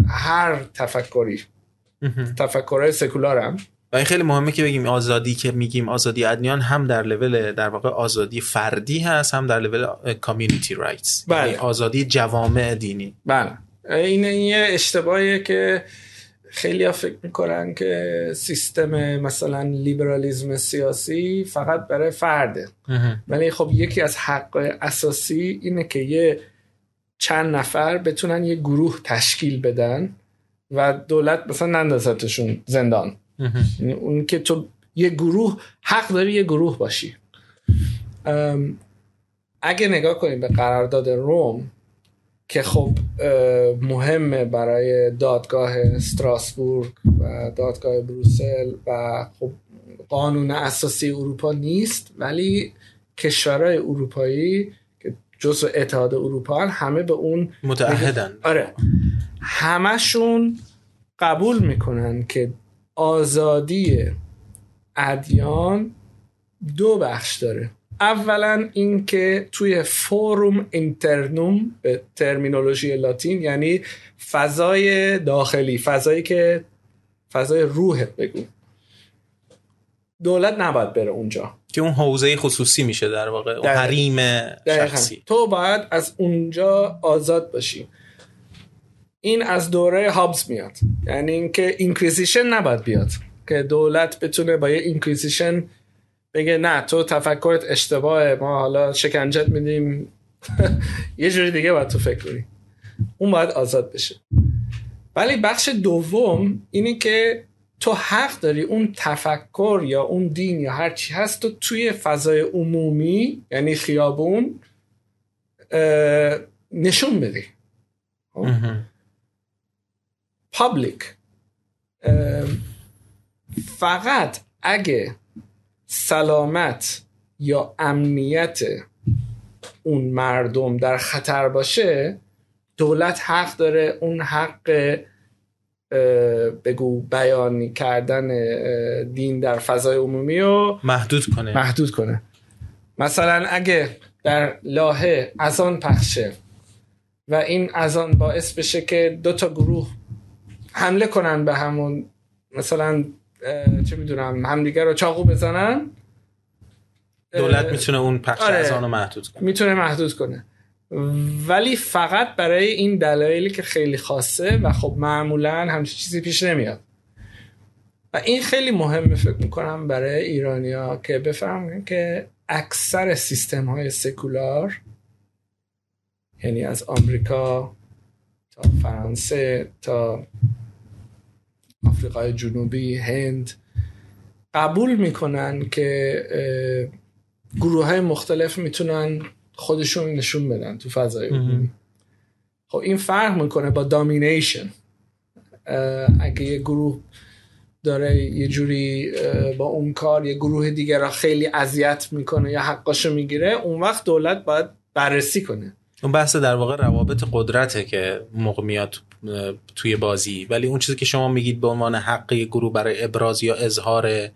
هر تفکری تفکرهای سکولار هم و این خیلی مهمه که بگیم آزادی که میگیم آزادی ادیان هم در لول در واقع آزادی فردی هست هم در لول کامیونیتی رایتس بله. آزادی جوامع دینی. بله. این یه اشتباهیه که خیلی ها فکر می‌کنن که سیستم مثلا لیبرالیزم سیاسی فقط برای فرده. ولی خب یکی از حق اساسی اینه که یه چند نفر بتونن یه گروه تشکیل بدن و دولت مثلا نندازتشون زندان. اون که تو یه گروه حق داری یه گروه باشی. اگه نگاه کنیم به قرارداد روم که خب مهمه برای دادگاه استراسبورگ و دادگاه بروسل و خب قانون اساسی اروپا نیست ولی کشورهای اروپایی که جزء اتحاد اروپا همه به اون متعهدن. آره. همشون قبول می‌کنن که آزادی ادیان دو بخش داره. اولا اینکه توی فوروم اینترنوم به ترمینولوژی لاتین یعنی فضای داخلی فضایی که فضای روح. دولت نباید بره اونجا. که اون حوزه خصوصی میشه در واقع اون حریم شخصی. تو باید از اونجا آزاد باشی. این از دوره هابز میاد. یعنی اینکه inquisition نباید بیاد. که دولت بتونه با یه inquisition بگه نه تو تفکرت اشتباهه ما حالا شکنجت میدیم. یه جوری دیگه باید تو فکر کنی. اون باید آزاد بشه. ولی بخش دوم اینه که تو حق داری اون تفکر یا اون دین یا هر چی هست تو توی فضای عمومی یعنی خیابون نشون بدی. پابلیک فقط اگه سلامت یا امنیت اون مردم در خطر باشه دولت حق داره اون حق بگو بیانی کردن دین در فضای عمومی رو محدود کنه. محدود کنه. مثلا اگه در لاهه اذان پخشه و این اذان باعث بشه که دو تا گروه حمله کنن به همون مثلا چه می‌دونم همدیگه رو چاقو بزنن. دولت می‌تونه اون پخش آره. رو محدود کنه. می‌تونه محدود کنه. ولی فقط برای این دلایلی که خیلی خاصه و خب معمولا همچین چیزی پیش نمیاد. و این خیلی مهمه فکر می‌کنم برای ایرانیا که بفهمن که اکثر سیستم های سکولار یعنی از آمریکا تا فرانسه تا آفریقای جنوبی هند قبول می‌کنن که گروه های مختلف می‌تونن خودشون نشون بدن تو فضای عمومی. خب این فرق می‌کنه با دامینیشن اگه یه گروه داره یه جوری با اون کار یه گروه دیگر را خیلی اذیت می‌کنه یا حقاشو می‌گیره اون وقت دولت باید بررسی کنه. اون بحث در واقع روابط قدرته که موقع میاد توی بازی. ولی اون چیزی که شما میگید به عنوان حق گروه برای ابراز یا اظهار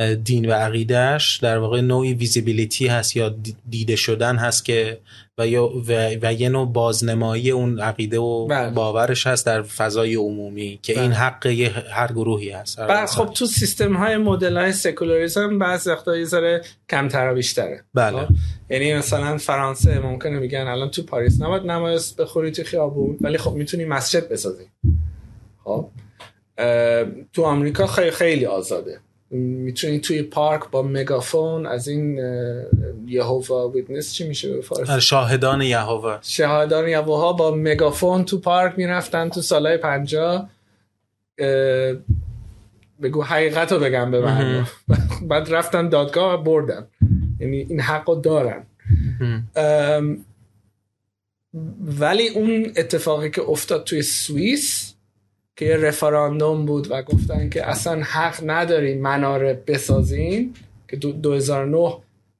دین و عقیدهش در واقع نوعی ویزیبیلیتی هست یا دیده شدن هست که و, و, یه نوع بازنمایی اون عقیده و بله. باورش هست در فضای عمومی که بله. این حق هر گروهی هست بله خب تو سیستم های مدل های سکولاریزم بعض وقتا یه ذره کمتر و بیشتره بله خب؟ یعنی مثلا فرانسه ممکنه میگن الان تو پاریس نباید نمایش بخوری تو خیابون ولی خب می‌تونی مسجد بسازی خب تو آمریکا خیلی خیلی آزاده می‌تونی توی پارک با مگافون از این یهووا ویتنس چی میشه به فارسی؟ آره، شاهدان یهووا. شاهدان یهووا با مگافون تو پارک می‌رفتن تو سالهای پنجا. بگو حقیقت رو بگم به من بعد رفتن دادگاه و بردن. یعنی این حق رو دارن ولی اون اتفاقی که افتاد توی سوئیس که یه رفراندوم بود و گفتن که اصلا حق ندارین مناره بسازین که 2009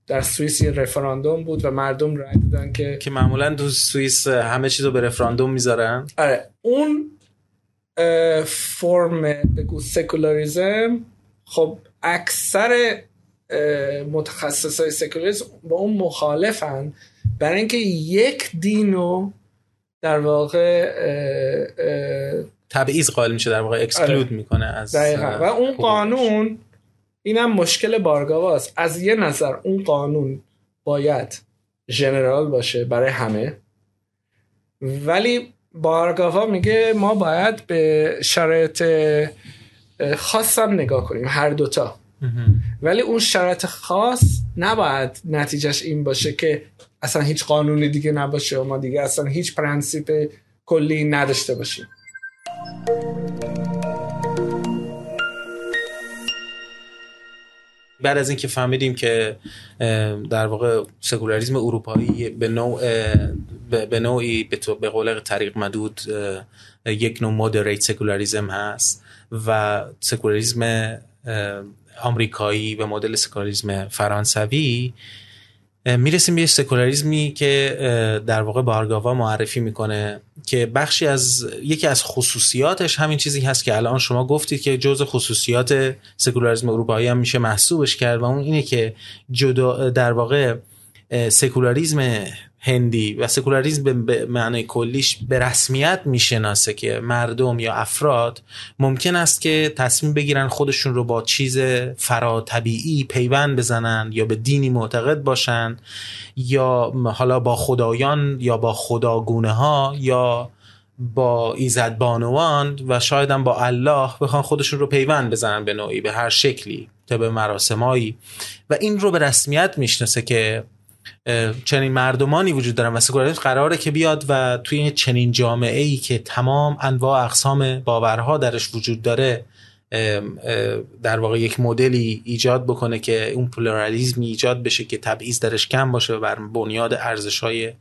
در سوئیس یه رفراندوم بود و مردم رای دادن که که معمولا تو سوئیس همه چیز رو به رفراندوم می‌ذارن. آره. اون فرم بگو سکولاریزم خب اکثر متخصص های سکولاریزم با اون مخالفن برای اینکه یک دینو در واقع تبعیض قائل میشه در واقع اکسکلود آره. می‌کنه از و اون قانون اینم مشکل بارگاواست. از یه نظر اون قانون باید ژنرال باشه برای همه. ولی بارگاوا میگه ما باید به شرایط خاصم نگاه کنیم هر دوتا ولی اون شرایط خاص نباید نتیجهش این باشه که اصلا هیچ قانونی دیگه نباشه و ما دیگه اصلا هیچ principe کلی نداشته باشیم. بعد از اینکه فهمیدیم که در واقع سکولاریسم اروپایی به نوع به نوعی به قول طارق مدود یک نوع moderate secularism هست و سکولاریسم آمریکایی و مدل سکولاریسم فرانسوی می‌رسیم به سکولاریزمی که در واقع بارگاوا معرفی می‌کنه که بخشی از یکی از خصوصیاتش همین چیزی هست که الان شما گفتید که جزء خصوصیات سکولاریزم اروپایی هم میشه محسوبش کرد و اون اینه که جدا در واقع سکولاریزم هندی و سکولاریزم به معنای کلیش به رسمیت می‌شناسه که مردم یا افراد ممکن است که تصمیم بگیرن خودشون رو با چیز فرا طبیعی پیوند بزنن یا به دینی معتقد باشن یا حالا با خدایان یا با خداگونه ها یا با ایزد بانوان و شاید هم با الله بخوان خودشون رو پیوند بزنن به نوعی به هر شکلی طب مراسمایی. و این رو به رسمیت می‌شناسه که چنین مردمانی وجود دارن و سکولاریسم قراره که بیاد و توی چنین جامعه ای که تمام انواع اقسام باورها درش وجود داره در واقع یک مدلی ایجاد بکنه که اون پلورالیزمی ایجاد بشه که تبعیض درش کم باشه بر بنیاد ارزش های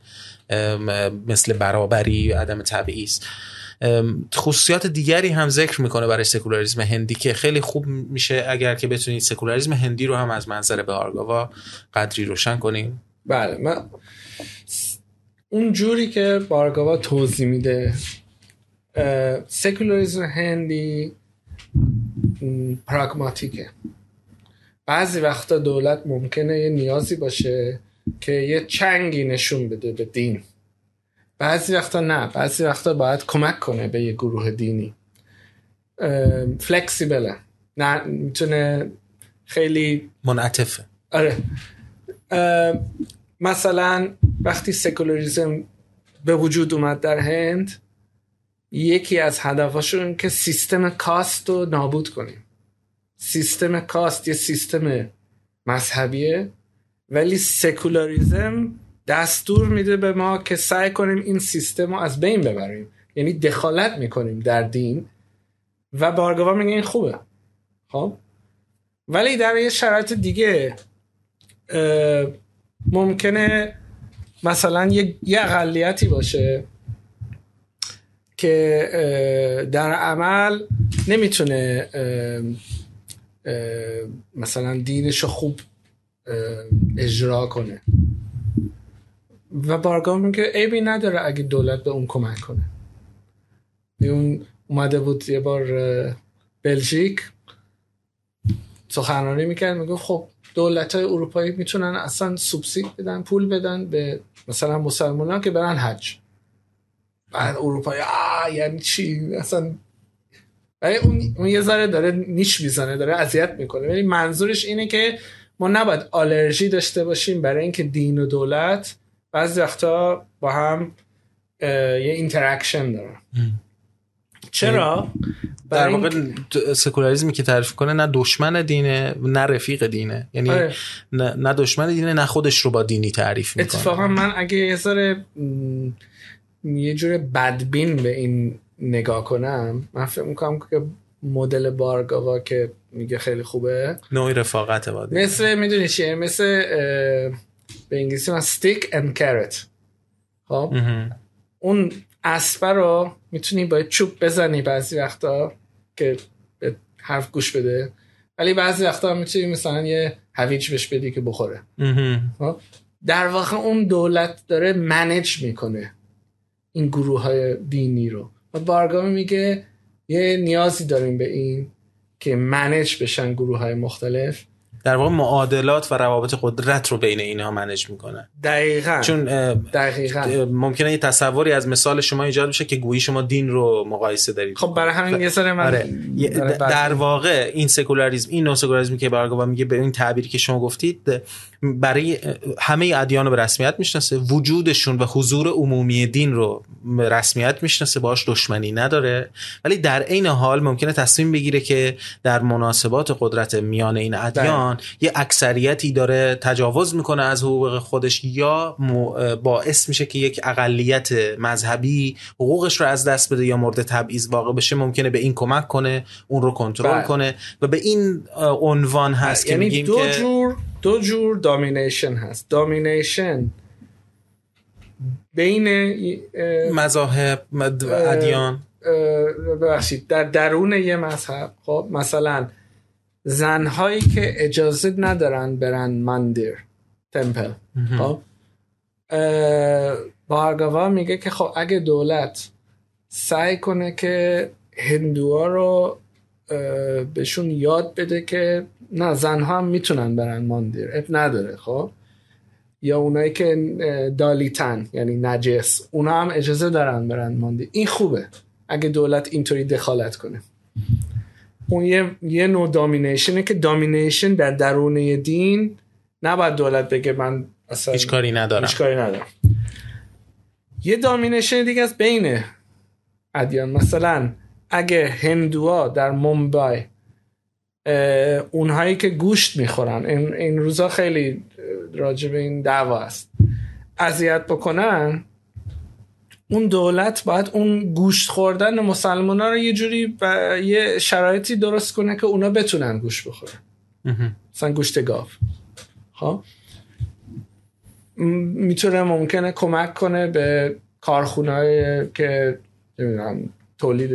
مثل برابری عدم تبعیض. خصوصیات دیگری هم ذکر می‌کنه برای سکولاریسم هندی که خیلی خوب میشه اگر که بتونید سکولاریسم هندی رو هم از منظر به آرگاوا قدری روشن کنیم بله من اون جوری که بارگاوا توضیح میده سکولاریزم هندی پراگماتیکه بعضی وقتا دولت ممکنه یه نیازی باشه که یه چنگی نشون بده به دین. بعضی وقتا نه بعضی وقتا باید کمک کنه به یه گروه دینی. فلکسیبله نه می‌تونه خیلی منعطفه. آره. مثلا وقتی سکولاریزم به وجود اومد در هند یکی از هدفاشون که سیستم کاست رو نابود کنیم. سیستم کاست یه سیستم مذهبیه ولی سکولاریزم دستور میده به ما که سعی کنیم این سیستم رو از بین ببریم. یعنی دخالت می‌کنیم در دین و بارگاوا میگه این خوبه. خب؟ ولی در یه شرایط دیگه ممکنه مثلا یه, اقلیتی باشه که در عمل نمی‌تونه مثلا دینش خوب اجرا کنه. و بارگاه میگه عیبی نداره اگه دولت به اون کمک کنه. اون اومده بود یه بار بلژیک سخنرانی می‌کرد میگه خب دولت های اروپایی می‌تونن اصلا سوبسید بدن پول بدن به مثلا مسلمان که برن حج. بعد اروپایی آه یعنی چی؟ اصلا ولی اون, اون یه ذره داره نیش می‌زنه داره اذیت می‌کنه. ولی منظورش اینه که ما نباید آلرژی داشته باشیم برای اینکه دین و دولت بعضی وقتا با هم یه interaction دارن. چرا؟ در واقع سکولاریزمی که تعریف کنه نه دشمن دینه نه رفیق دینه. یعنی آره. نه دشمن دینه نه خودش رو با دینی تعریف می‌کنه. اتفاقا من اگه یه ذره یه جور بدبین به این نگاه کنم من فکر می‌کنم که مدل بارگاوا که میگه خیلی خوبه. نوعی رفاقت بادی مثل می‌دونی چیه؟ مثل به انگلیسی من ستیک اند کرت خب؟ اون اسبه رو می‌تونی با چوب بزنی بعضی وقتا که به حرف گوش بده. ولی بعضی وقتا می‌تونی مثلا یه هویج بهش بدی که بخوره. خب؟ در واقع اون دولت داره منج می‌کنه این گروه های دینی رو. و بارگامی میگه یه نیازی داریم به این که منج بشن گروه های مختلف. در واقع معادلات و روابط قدرت رو بین اینها منج می‌کنه. دقیقا. چون دقیقا. ممکنه یه تصوری از مثال شما ایجاد بشه که گویی شما دین رو مقایسه دارید. خب برای همین یه سر من آره. در واقع این سکولاریسم این نوع سکولاریسم که بارگاوا میگه به این تعبیری که شما گفتید برای همه ادیان رو به رسمیت می‌شناسه. وجودشون و حضور عمومی دین رو رسمیت می‌شناسه. باش دشمنی نداره. ولی در عین حال ممکنه تصمیم بگیره که در مناسبات قدرت میان این ادیان یه اکثریتی داره تجاوز می‌کنه از حقوق خودش یا باعث میشه که یک اقلیت مذهبی حقوقش رو از دست بده یا مورد تبعیض واقع بشه. ممکنه به این کمک کنه اون رو کنترل بله. کنه. و به این عنوان هست که یعنی میگیم دو که جور دو جور دامینیشن هست. دامینیشن بین مذاهب ادیان. ببخشید. در درون یه مذهب خب مثلا زنهایی که اجازه ندارن برن مندر تمپل خب؟ بارگاوا میگه که خب اگه دولت سعی کنه که هندوها رو بهشون یاد بده که نه زنها هم می‌تونن برن ماندیر. اب نداره خب؟ یا اونایی که دالیتن یعنی نجس اونا هم اجازه دارن برن ماندیر. این خوبه اگه دولت اینطوری دخالت کنه. اون یه, یه نوع دامینیشنه که دامینیشن در درونه دین نباید دولت بگه من اصلا هیچ کاری ندارم. هیچ کاری ندارم. یه دامینیشن دیگه از بین ادیان. مثلا اگه هندوها در مومبای اونهایی که گوشت می‌خورن. این, این روزا خیلی راجع به این دعوا است. اذیت بکنن اون دولت باید اون گوشت خوردن مسلمان ها رو یه جوری و یه شرایطی درست کنه که اونا بتونن گوشت بخورن. مثلا گوشت گاو. ها می‌تونه ممکنه کمک کنه به کارخونه که نمی‌دونم تولید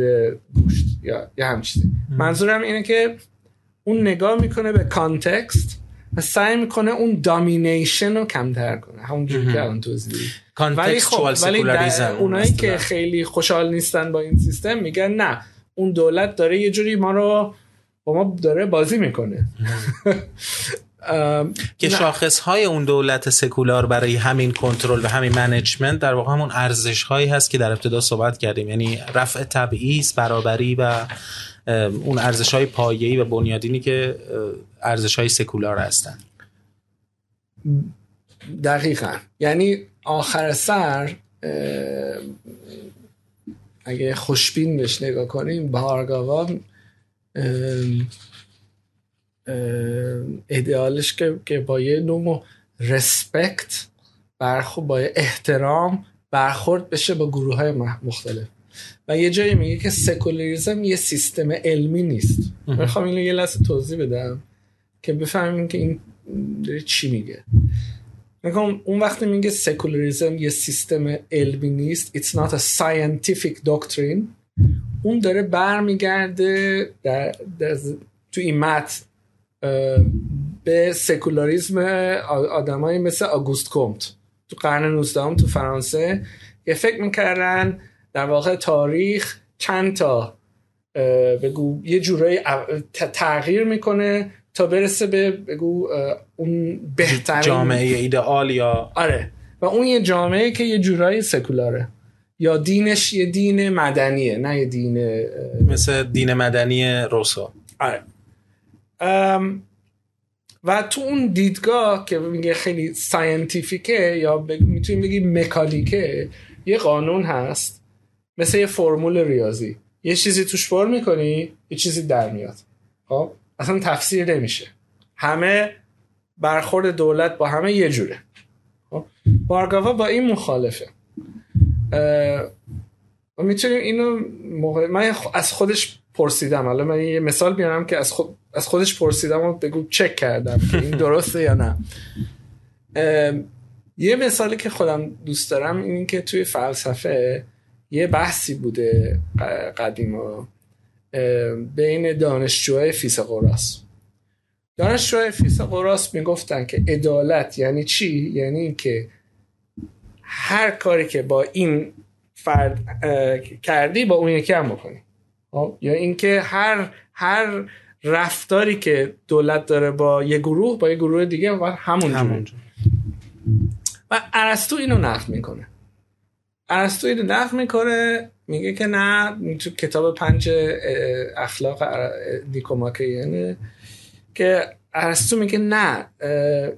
گوشت یا یه همچیزی. منظورم اینه که اون نگاه می‌کنه به کانتکست و سعی می‌کنه اون دامینیشن رو کمتر کنه. همونجوری که الان توضیح ولی خب ولی اونایی که خیلی خوشحال نیستن با این سیستم میگن نه اون دولت داره یه جوری ما رو با ما داره بازی می‌کنه. که شاخص های اون دولت سکولار برای همین کنترل و همین منیجمنت در واقع همون ارزش هایی هست که در ابتدا صحبت کردیم. یعنی رفع تبعیض برابری و اون ارزش های پایه‌ای و بنیادینی که ارزش های سکولار هستن. دقیقا. یعنی آخر سر اگه خوشبین بهش نگاه کنیم بارگاوا ایدئالش که, که با یه نوع رسپکت برخورد با احترام برخورد بشه با گروه های مختلف. و یه جایی میگه که سکولاریزم یه سیستم علمی نیست. می‌خوام اینو یه لحظه توضیح بدم که بفهمیم که این داره چی میگه. میگم اون وقتی میگه سکولاریزم یه سیستم علمی نیست it's not a scientific doctrine اون داره برمیگرده در, در تو این متن به سکولاریزم آدمایی مثل آگوست کومت تو قرن 19 تو فرانسه یه فکر می‌کردن در واقع تاریخ چند تا بگو یه جورایی تغییر می‌کنه تا برسه به بگو اون بهترین جامعه ایدئال یا آره. و اون یه جامعه که یه جورایی سکولاره. یا دینش یه دین مدنیه نه یه دین مثل دین مدنی روسا. آره. و تو اون دیدگاه که میگه خیلی ساینتیفیکه یا می‌تونیم بگیم مکانیکه یه قانون هست مثل یه فرمول ریاضی. یه چیزی توش پر می‌کنی یه چیزی در میاد. خب؟ اصلا تفسیر نمیشه. همه برخورد دولت با همه یه جوره. خب؟ بارگاوا با این مخالفه. می‌تونیم اینو من از خودش پرسیدم. حالا من یه مثال بیارم که از, خود... از خودش پرسیدم و بگو چک کردم که این درسته یا نه. یه مثالی که خودم دوست دارم این که توی فلسفه یه بحثی بوده قدیم و بین دانشجوهای فیثاغورس دانشجوهای فیثاغورس می‌گفتن که عدالت یعنی چی؟ یعنی که هر کاری که با این فرد کردی با اون یکی هم بکنی؟ یا اینکه هر هر رفتاری که دولت داره با یه گروه با یه گروه دیگه و همون همون و ارسطو اینو نقد می‌کنه. ارسطو اینو نقد می‌کنه میگه که نه تو کتاب پنج اخلاق نیکوماکیانه که ارسطو میگه نه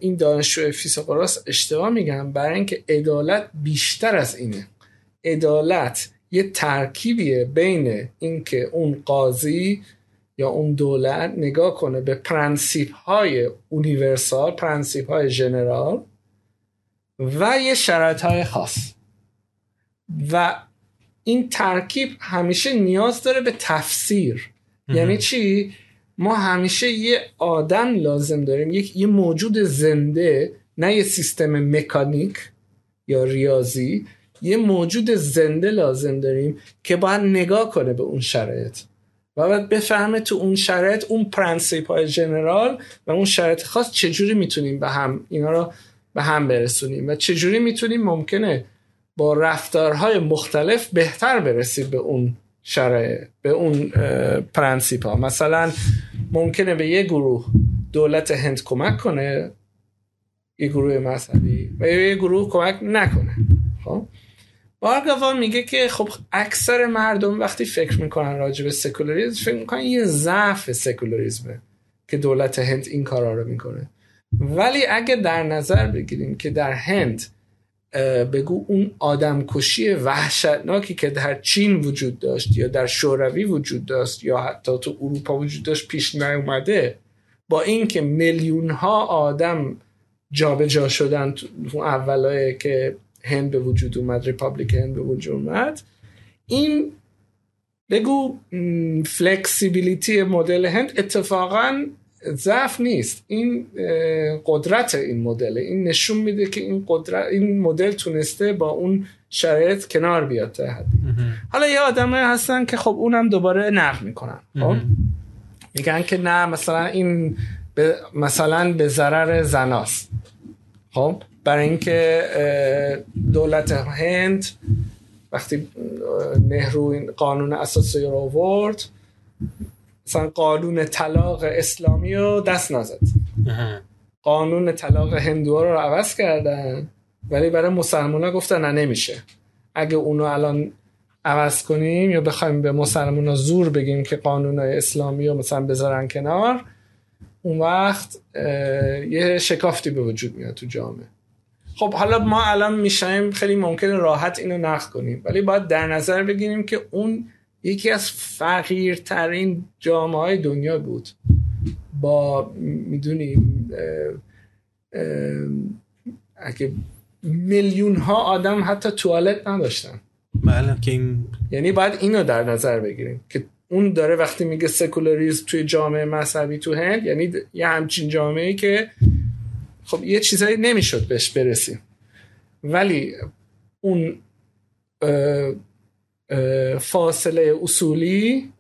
این دانشجو فیثاغورس اشتباه میگن برای اینکه عدالت بیشتر از اینه. عدالت یه ترکیبیه بین اینکه اون قاضی یا اون دولت نگاه کنه به principe های universal principe های general و یه شرایط های خاص. و این ترکیب همیشه نیاز داره به تفسیر. یعنی چی؟ ما همیشه یه آدم لازم داریم. یک یه موجود زنده نه یه سیستم مکانیک یا ریاضی. یه موجود زنده لازم داریم که باید نگاه کنه به اون شرایط و باید بفهمه تو اون شرایط اون principe های general و اون شرایط خاص چجوری می‌تونیم به هم اینا رو به هم برسونیم و چجوری می‌تونیم ممکنه با رفتارهای مختلف بهتر برسید به اون شرایط به اون principe ها مثلا ممکنه به یه گروه دولت هند کمک کنه یه گروه مذهبی و یه گروه کمک نکنه. بارگاوا میگه که خب اکثر مردم وقتی فکر می‌کنن راجع به سکولاریزم فکر می‌کنن یه ضعف سکولاریزمه که دولت هند این کارا رو می‌کنه. ولی اگه در نظر بگیریم که در هند بگو اون آدمکشی وحشتناکی که در چین وجود داشت یا در شوروی وجود داشت یا حتی تو اروپا وجود داشت پیش نیومده با اینکه میلیون ها آدم جابجا جا شدن تو اولای که هند به وجود اومد republic هند به وجود اومد. این بگو فلکسیبیلیتی مدل هند اتفاقا ضعف نیست. این قدرت این مدل. این نشون میده که این قدرت این مدل تونسته با اون شرایط کنار بیاد تا حدی. حالا یه آدم هستن که خب اونم دوباره نقد می‌کنن. خب؟ میگن که نه مثلا این مثلا به ضرر زناست خب؟ برای اینکه دولت هند وقتی نهرو این قانون اساسی رو آورد مثلا قانون طلاق اسلامی رو دست نزد. قانون طلاق هندو رو عوض کردن ولی برای مسلمان ها گفتن نه نمیشه. اگه اونو الان عوض کنیم یا بخوایم به مسلمان ها زور بگیم که قانون اسلامی رو مثلا بذارن کنار اون وقت یه شکافتی به وجود میاد تو جامعه. خب حالا ما الان میشیم خیلی ممکنه راحت اینو نقد کنیم ولی باید در نظر بگیریم که اون یکی از فقیرترین جامعه های دنیا بود. با می‌دونیم اگه میلیون ها آدم حتی توالت نداشتن. بله. که این یعنی باید اینو در نظر بگیریم که اون داره وقتی میگه سکولاریزم توی جامعه مذهبی تو هند یعنی یه همچین جامعه که خب یه چیزایی نمی‌شد بهش برسیم. ولی اون فاصله اصولی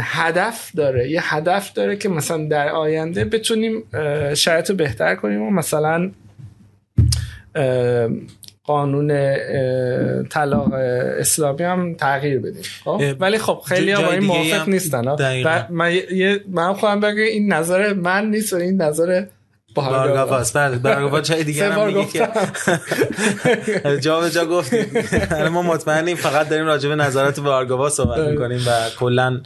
هدف داره. یه هدف داره که مثلا در آینده بتونیم شرایط رو بهتر کنیم و مثلا قانون طلاق اسلامی هم تغییر بدیم خب؟ ولی خب خیلی با این موافق نیستن من, من خواهم بگم این نظر من نیست و این نظر بارگاواست بله بارگاوا چای دیگه هم میگه که جا به جا گفتیم. ما مطمئنیم فقط داریم راجع به نظرات بارگاوا صحبت بله. می‌کنیم و کلا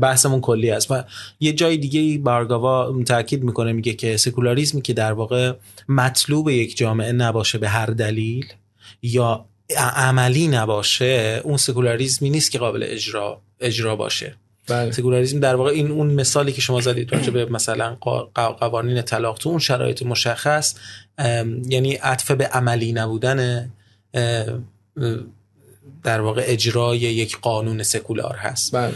بحثمون کلی است. و یه جای دیگه بارگاوا تاکید می‌کنه میگه که سکولاریسمی که در واقع مطلوب یک جامعه نباشه به هر دلیل یا عملی نباشه اون سکولاریزمی نیست که قابل اجرا اجرا باشه بله. سکولاریسم در واقع این اون مثالی که شما زدید راجع به مثلا قوانین طلاق تو اون شرایط مشخص یعنی عطف به عملی نبودن در واقع اجرای یک قانون سکولار هست. بله.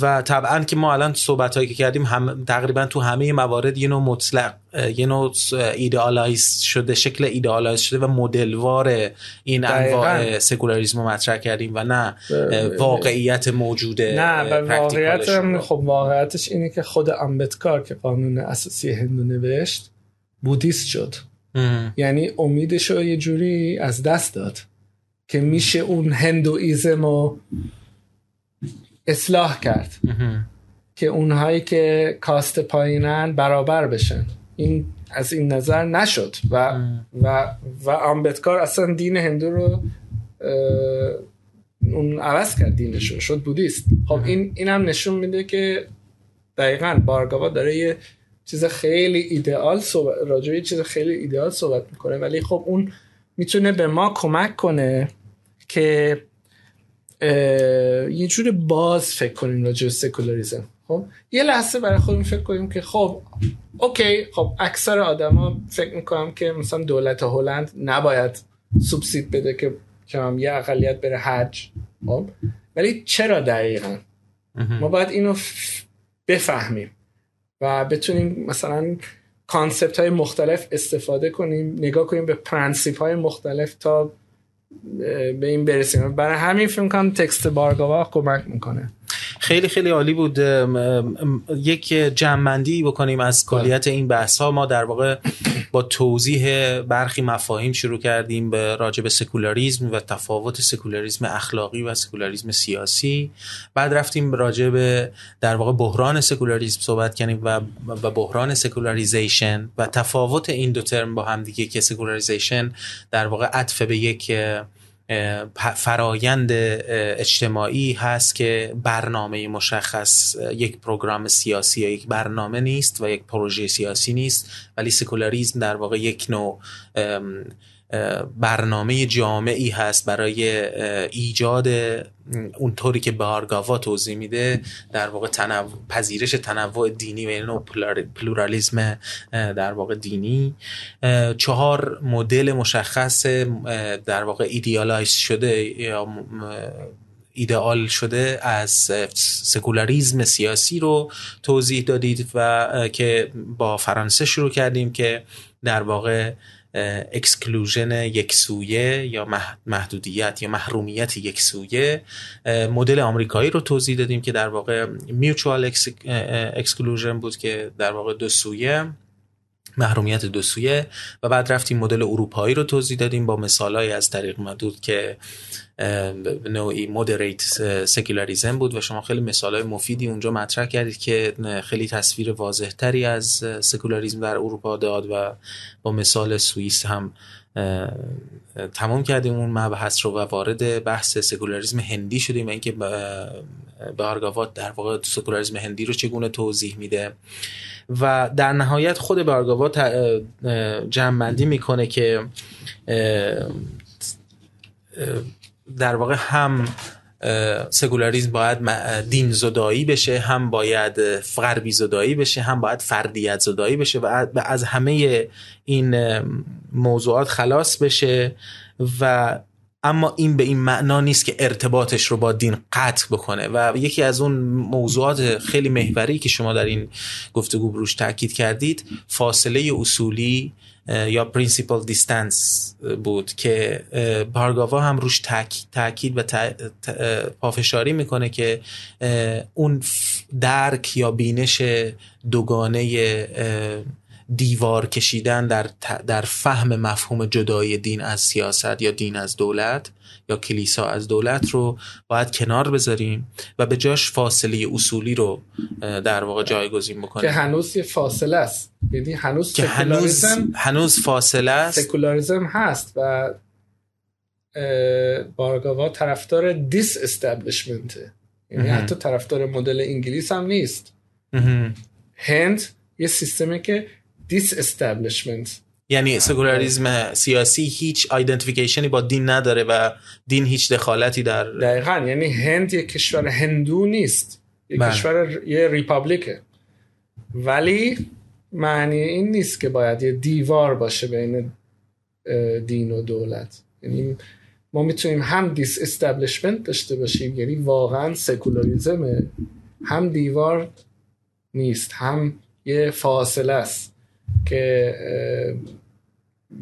و طبعا که ما الان صحبت هایی که کردیم هم تقریبا تو همه موارد یه نوع مطلق یه نوع idealize شده شکل idealize شده و مدلوار این انواع سکولاریسم رو مطرح کردیم و نه واقعیت موجوده نه واقعیت خب واقعیتش اینه که خود امبتکار که قانون اساسی هندو نوشت بودیست شد. یعنی امیدش رو یه جوری از دست داد. که میشه اون هندویزم رو اصلاح کرد. که اونهایی که کاست پایینن برابر بشن. این از این نظر نشد. و و و آمبتکار اصلا دین هندو رو اون عوض کرد دینش رو شد بودیست. خب این این هم نشون میده که دقیقا بارگاوا داره یه چیز خیلی ایدئال صحبت راجع یه چیز خیلی ایدئال صحبت می‌کنه. ولی خب اون می‌تونه به ما کمک کنه که یه جور باز فکر کنیم راجع به سکولاریزم. خب؟ یه لحظه برای خودمون فکر کنیم که خب OK خب اکثر آدما فکر می‌کنم که مثلا دولت هلند نباید سوبسید بده که هم یه اقلیت بره حج. خب؟ ولی چرا دقیقا؟ ما باید اینو بفهمیم و بتونیم مثلا concept های مختلف استفاده کنیم نگاه کنیم به پرنسیپ های مختلف تا به این برسیم. برای همین فکر کنم text بارگاوا کمک می‌کنه. خیلی خیلی عالی بود یک جمعبندی بکنیم از بله. کلیت این بحث ها ما در واقع با توضیح برخی مفاهیم شروع کردیم به راجع به سکولاریزم و تفاوت سکولاریزم اخلاقی و سکولاریزم سیاسی. بعد رفتیم راجع به در واقع بحران سکولاریزم صحبت کردیم و و بحران secularization و تفاوت این دو ترم با هم دیگه که secularization در واقع عطف به یک فرایند اجتماعی هست که برنامه مشخص یک پروگرام سیاسی یا یک برنامه نیست و یک پروژه سیاسی نیست ولی سکولاریزم در واقع یک نوع برنامه جامعی هست برای ایجاد اونطوری که بارگاوا توضیح میده در واقع تنوع پذیرش تنوع دینی و پلورالیسم اه، در واقع دینی. چهار مدل مشخص در واقع idealize شده یا ایدئال شده از سکولاریزم سیاسی رو توضیح دادید و که با فرانسه شروع کردیم که در واقع exclusion یک سویه یا مح- محدودیت یا محرومیت یک سویه. اه، مدل آمریکایی رو توضیح دادیم که در واقع mutual exclusion بود که در واقع دو سویه. محرومیت دو سویه و بعد رفتیم مدل اروپایی رو توضیح دادیم با مثالهایی از طارق مدود که نوعی moderate secularism بود و شما خیلی مثالهای مفیدی اونجا مطرح کردید که خیلی تصویر واضح تری از سکولاریزم در اروپا داد و با مثال سوئیس هم تمام کردیم اون مبحث رو و وارد بحث سکولاریزم هندی شدیم و اینکه بارگاوا در واقع سکولاریزم هندی رو چگونه توضیح میده. و در نهایت خود بارگاوا جمعبندی می‌کنه که در واقع هم سکولاریزم باید دین زدایی بشه هم باید غربی زدایی بشه هم باید فردیت زدایی بشه و از همه این موضوعات خلاص بشه و اما این به این معنا نیست که ارتباطش رو با دین قطع بکنه. و یکی از اون موضوعات خیلی محوری که شما در این گفتگو روش تاکید کردید فاصله اصولی یا principled distance بود که بارگاوا هم روش تاک- تاکید و پافشاری می‌کنه که اون درک یا بینش دوگانه دیوار کشیدن در, در فهم مفهوم جدای دین از سیاست یا دین از دولت یا کلیسا از دولت رو باید کنار بذاریم و به جاش فاصله اصولی رو در واقع جایگزین که بکنیم هنوز یه فاصله است. یعنی هنوز که هنوز هنوز فاصله است. سکولاریسم هست و بارگاوا طرفدار دیس استبلیشمنته یعنی. حتی طرفدار مدل انگلیس هم نیست. هند یه سیستمی که disestablishment یعنی سکولاریزم سیاسی هیچ identification ی با دین نداره و دین هیچ دخالتی در دقیقا یعنی هند یه کشور هندو نیست. یه بله. کشور یه republic ه. ولی معنی این نیست که باید یه دیوار باشه بین دین و دولت. یعنی ما می‌تونیم هم disestablishment داشته باشیم یعنی واقعا سکولاریزم هم دیوار نیست هم یه فاصله است. که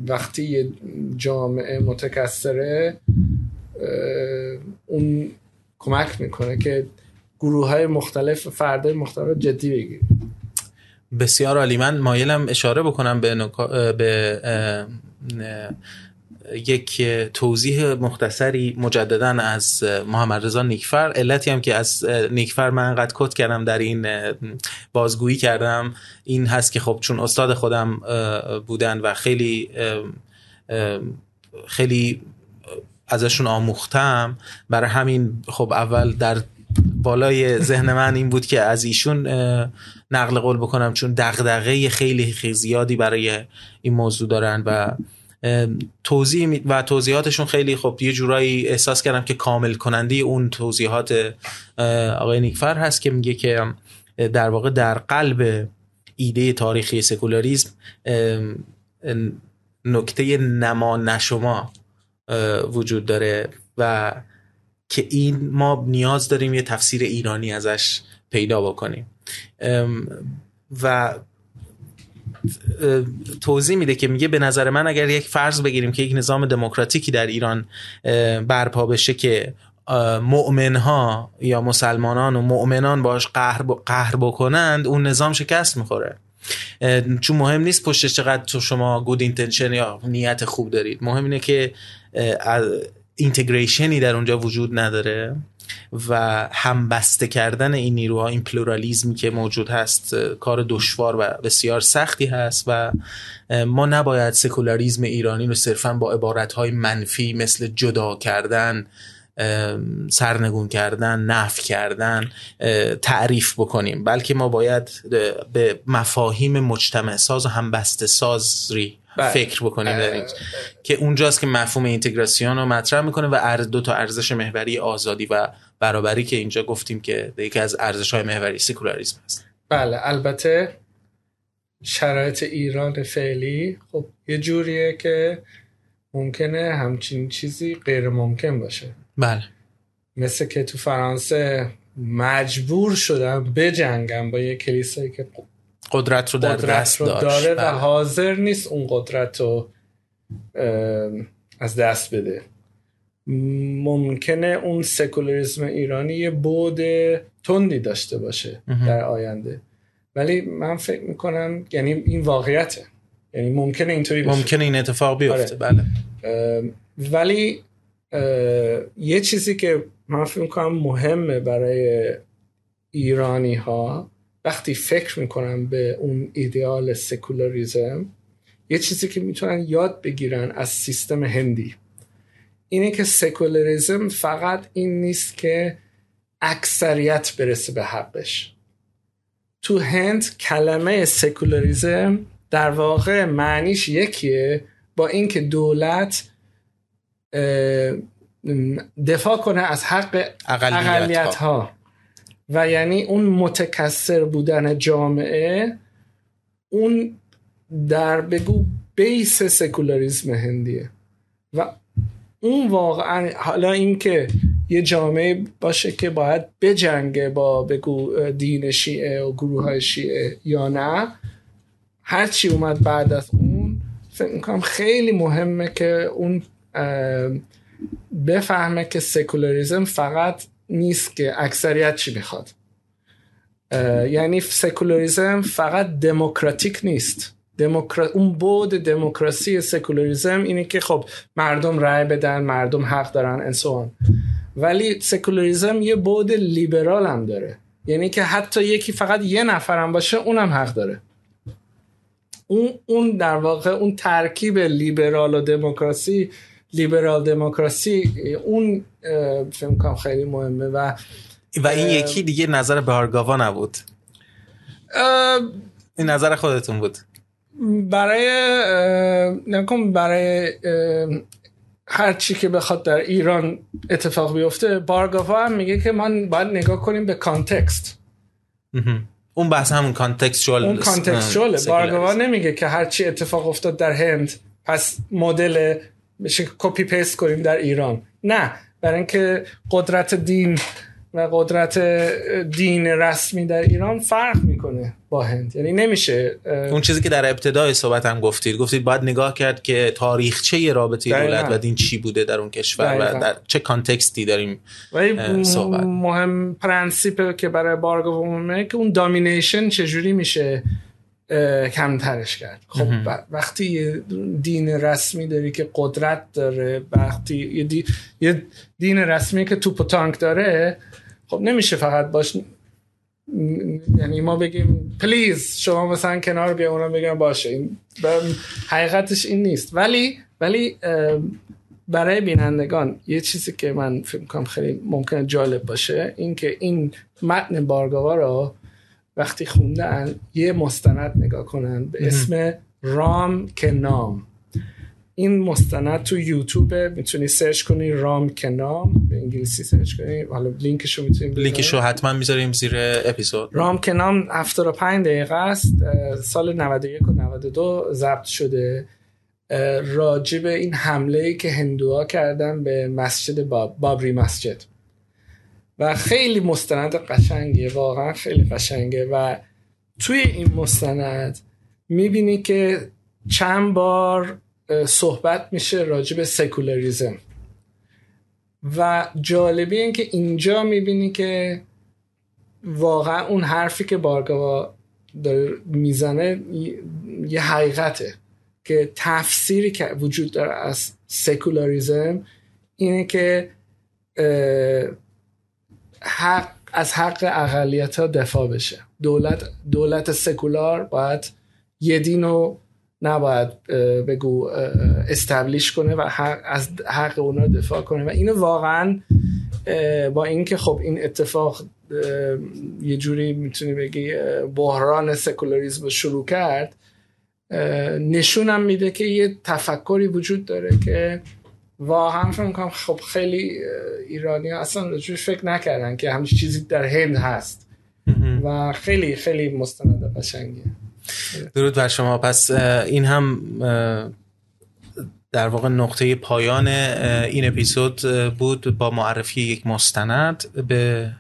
وقتی جامعه متکثره اون کمک می‌کنه که گروه های مختلف فرد مختلف جدی بگیریم. بسیار عالی. من مایلم اشاره بکنم به, نکا... به یک توضیح مختصری مجددا از محمد رضا نیکفر. علتی هم که از نیکفر من انقدر کت کردم در این بازگویی کردم این هست که خب چون استاد خودم بودن و خیلی خیلی ازشون آموختم برای همین خب اول در بالای ذهن من این بود که از ایشون نقل قول بکنم چون دغدغه خیلی خیلی زیادی برای این موضوع دارن و توضیح و توضیحاتشون خیلی خب یه جورایی احساس کردم که کامل کننده اون توضیحات آقای نیکفر هست که میگه که در واقع در قلب ایده تاریخی سکولاریزم نکته نما نشما وجود داره و که این ما نیاز داریم یه تفسیر ایرانی ازش پیدا بکنیم. و توضیح میده که میگه به نظر من اگر یک فرض بگیریم که یک نظام دموکراتیکی در ایران برپا بشه که مؤمن ها یا مسلمانان و مؤمنان باش قهر, قهر بکنند اون نظام شکست می‌خوره. چون مهم نیست پشتش چقدر تو شما good intention یا نیت خوب دارید. مهم اینه که integration ی در اونجا وجود نداره. و همبسته کردن این نیروها این پلورالیزمی که موجود هست کار دشوار و بسیار سختی هست و ما نباید سکولاریزم ایرانی رو صرفا با عبارتهای منفی مثل جدا کردن سرنگون کردن نف کردن تعریف بکنیم. بلکه ما باید به مفاهیم مجتمع ساز و همبسته سازری بله. فکر بکنیم در که اونجاست که مفهوم اینتگراسیون رو مطرح می‌کنه و دو تا ارزش محوری آزادی و برابری که اینجا گفتیم که یکی از ارزش های محوری سکولاریسم هست بله البته شرایط ایران فعلی خب یه جوریه که ممکنه همچین چیزی غیر ممکن باشه. بله. مثل که تو فرانسه مجبور شدن بجنگن با یه کلیسایی که قدرت رو در دست رو داره و بله. حاضر نیست اون قدرت رو از دست بده. ممکنه اون سکولاریسم ایرانی یه بود تندی داشته باشه در آینده. ولی من فکر می‌کنم یعنی این واقعیته. یعنی ممکنه اینطوری باشه ممکنه این اتفاق بیفته. آره. بله ولی یه چیزی که من فکر می‌کنم مهمه برای ایرانی ها وقتی فکر می‌کنم به اون ایدئال سکولاریزم یه چیزی که می‌تونن یاد بگیرن از سیستم هندی اینه که سکولاریزم فقط این نیست که اکثریت برسه به حقش. تو هند کلمه سکولاریزم در واقع معنیش یکیه با اینکه دولت دفاع کنه از حق اقلیت ها و یعنی اون متکثر بودن جامعه اون در بگو بیس سکولاریزم هندیه. و اون واقعا حالا اینکه یه جامعه باشه که باید بجنگه با بگو دین شیعه و گروه های شیعه یا نه هرچی اومد بعد از اون فکر می‌کنم خیلی مهمه که اون بفهمه که سکولاریزم فقط نیست که اکثریت چی می‌خواد. یعنی سکولاریزم فقط دموکراتیک نیست. دموکرا... اون بعد دموکراسی سکولاریزم اینه که خب مردم رأی بدن مردم حق دارن انسان ولی سکولاریزم یه بعد لیبرال هم داره. یعنی که حتی یکی فقط یه نفرم باشه اونم حق داره. اون اون در واقع اون ترکیب لیبرال و دموکراسی لیبرال دموکراسی اون فکر کنم خیلی مهمه و و این یکی دیگه نظر بارگاوا نبود. این نظر خودتون بود. برای نکن برای هر چی که بخواد در ایران اتفاق بیفته بارگاوا هم میگه که من باید نگاه کنیم به context. اون بحث همون contextual اون contextual. بارگاوا نمیگه که هر چی اتفاق افتاد در هند پس مدل بشه copy paste کنیم در ایران. نه برای اینکه قدرت دین و قدرت دین رسمی در ایران فرق می‌کنه با هند. یعنی نمیشه اون چیزی که در ابتدای صحبت هم گفتید گفتید باید نگاه کرد که تاریخچه رابطه دولت و دین چی بوده در اون کشور و در چه context ی داریم صحبت. مهم پرنسیپ که برای بارگاوا که اون domination چجوری میشه؟ کمترش کرد. خب وقتی دین رسمی داری که قدرت داره وقتی یه, دین رسمی که توپ و تانک داره خب نمیشه فقط باش یعنی ما بگیم پلیز شما مثلا کنار بیا اونا بگم باشه. این حقیقتش این نیست. ولی ولی برای بینندگان یه چیزی که من فکر کنم خیلی ممکنه جالب باشه این که این متن بارگاوا رو وقتی خوندن یه مستند نگاه کنن به اسم رام که نام این مستند تو یوتیوب می‌تونی search کنی رام که نام به انگلیسی search کنی. حالا لینکشو می‌تونیم لینکشو حتما می‌ذاریم زیر اپیزود. رام کنام 75 دقیقه است. سال 91 و 92 ضبط شده. راجب این حمله ای که هندوها کردن به مسجد باب، بابری مسجد. و خیلی مستند قشنگه واقعا خیلی قشنگه. و توی این مستند می‌بینی که چند بار صحبت میشه راجع به سکولاریزم. و جالبی این که اینجا می‌بینی که واقعا اون حرفی که بارگاوا می‌زنه یه حقیقته که تفسیری که وجود داره از سکولاریزم اینه که حق از حق اقلیت ها دفاع بشه. دولت دولت سکولار باید یه دین رو نباید بگو استبلیش کنه و حق از حق اونا دفاع کنه. و اینو واقعا با اینکه خب این اتفاق یه جوری می‌تونی بگی بحران سکولاریزم شروع کرد نشونم میده که یه تفکری وجود داره که واقعا فکر می‌کنم خب خیلی ایرانی ها اصلا رجوعش فکر نکردن که همچین چیزی در هند هست. و خیلی خیلی مستند قشنگیه درود بر شما. پس این هم در واقع نقطه پایان این اپیزود بود با معرفی یک مستند به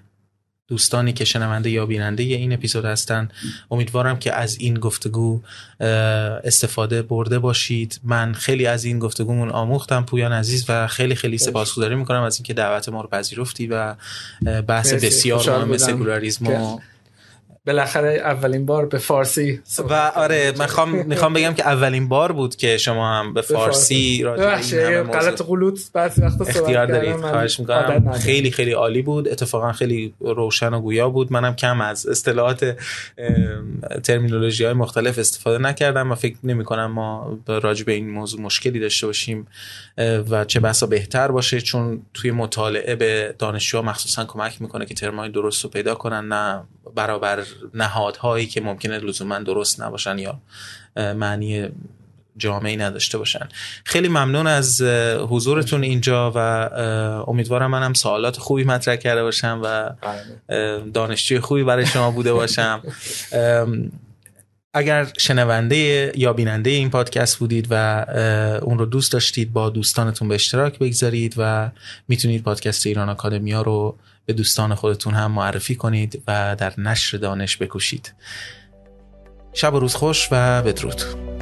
دوستانی که شنونده یا بیننده این اپیزود هستن امیدوارم که از این گفتگو استفاده برده باشید. من خیلی از این گفتگومون آموختم پویان عزیز و خیلی خیلی سپاسگزاری می‌کنم از اینکه دعوت ما رو پذیرفتی و بحث بسیار مهم سکولاریسم و بالاخره اولین بار به فارسی و آره می‌خوام می‌خوام بگم که اولین بار بود که شما هم به فارسی. راجع غلط غلوط بعضی وقتا اختیار دارید خواهش می‌کنم. خیلی خیلی عالی بود. اتفاقا خیلی روشن و گویا بود. منم کم از اصطلاحات ترمینولوژی های مختلف استفاده نکردم و فکر نمی کنم ما راجع به این موضوع مشکلی داشته باشیم و چه بسا بهتر باشه چون توی مطالعه به دانشجوها مخصوصا کمک می‌کنه که ترمای درست رو پیدا کنن نه برابر نهادهایی که ممکنه لزوما درست نباشن یا معنی جامعی نداشته باشن خیلی ممنون از حضورتون اینجا و امیدوارم منم سوالات خوبی مطرح کرده باشم و بله. دانشجوی خوبی برای شما بوده باشم اگر شنونده یا بیننده این پادکست بودید و اون رو دوست داشتید با دوستانتون به اشتراک بگذارید و می‌تونید پادکست ایران آکادمیا رو به دوستان خودتون هم معرفی کنید و در نشر دانش بکوشید. شب و روز خوش و بدرود.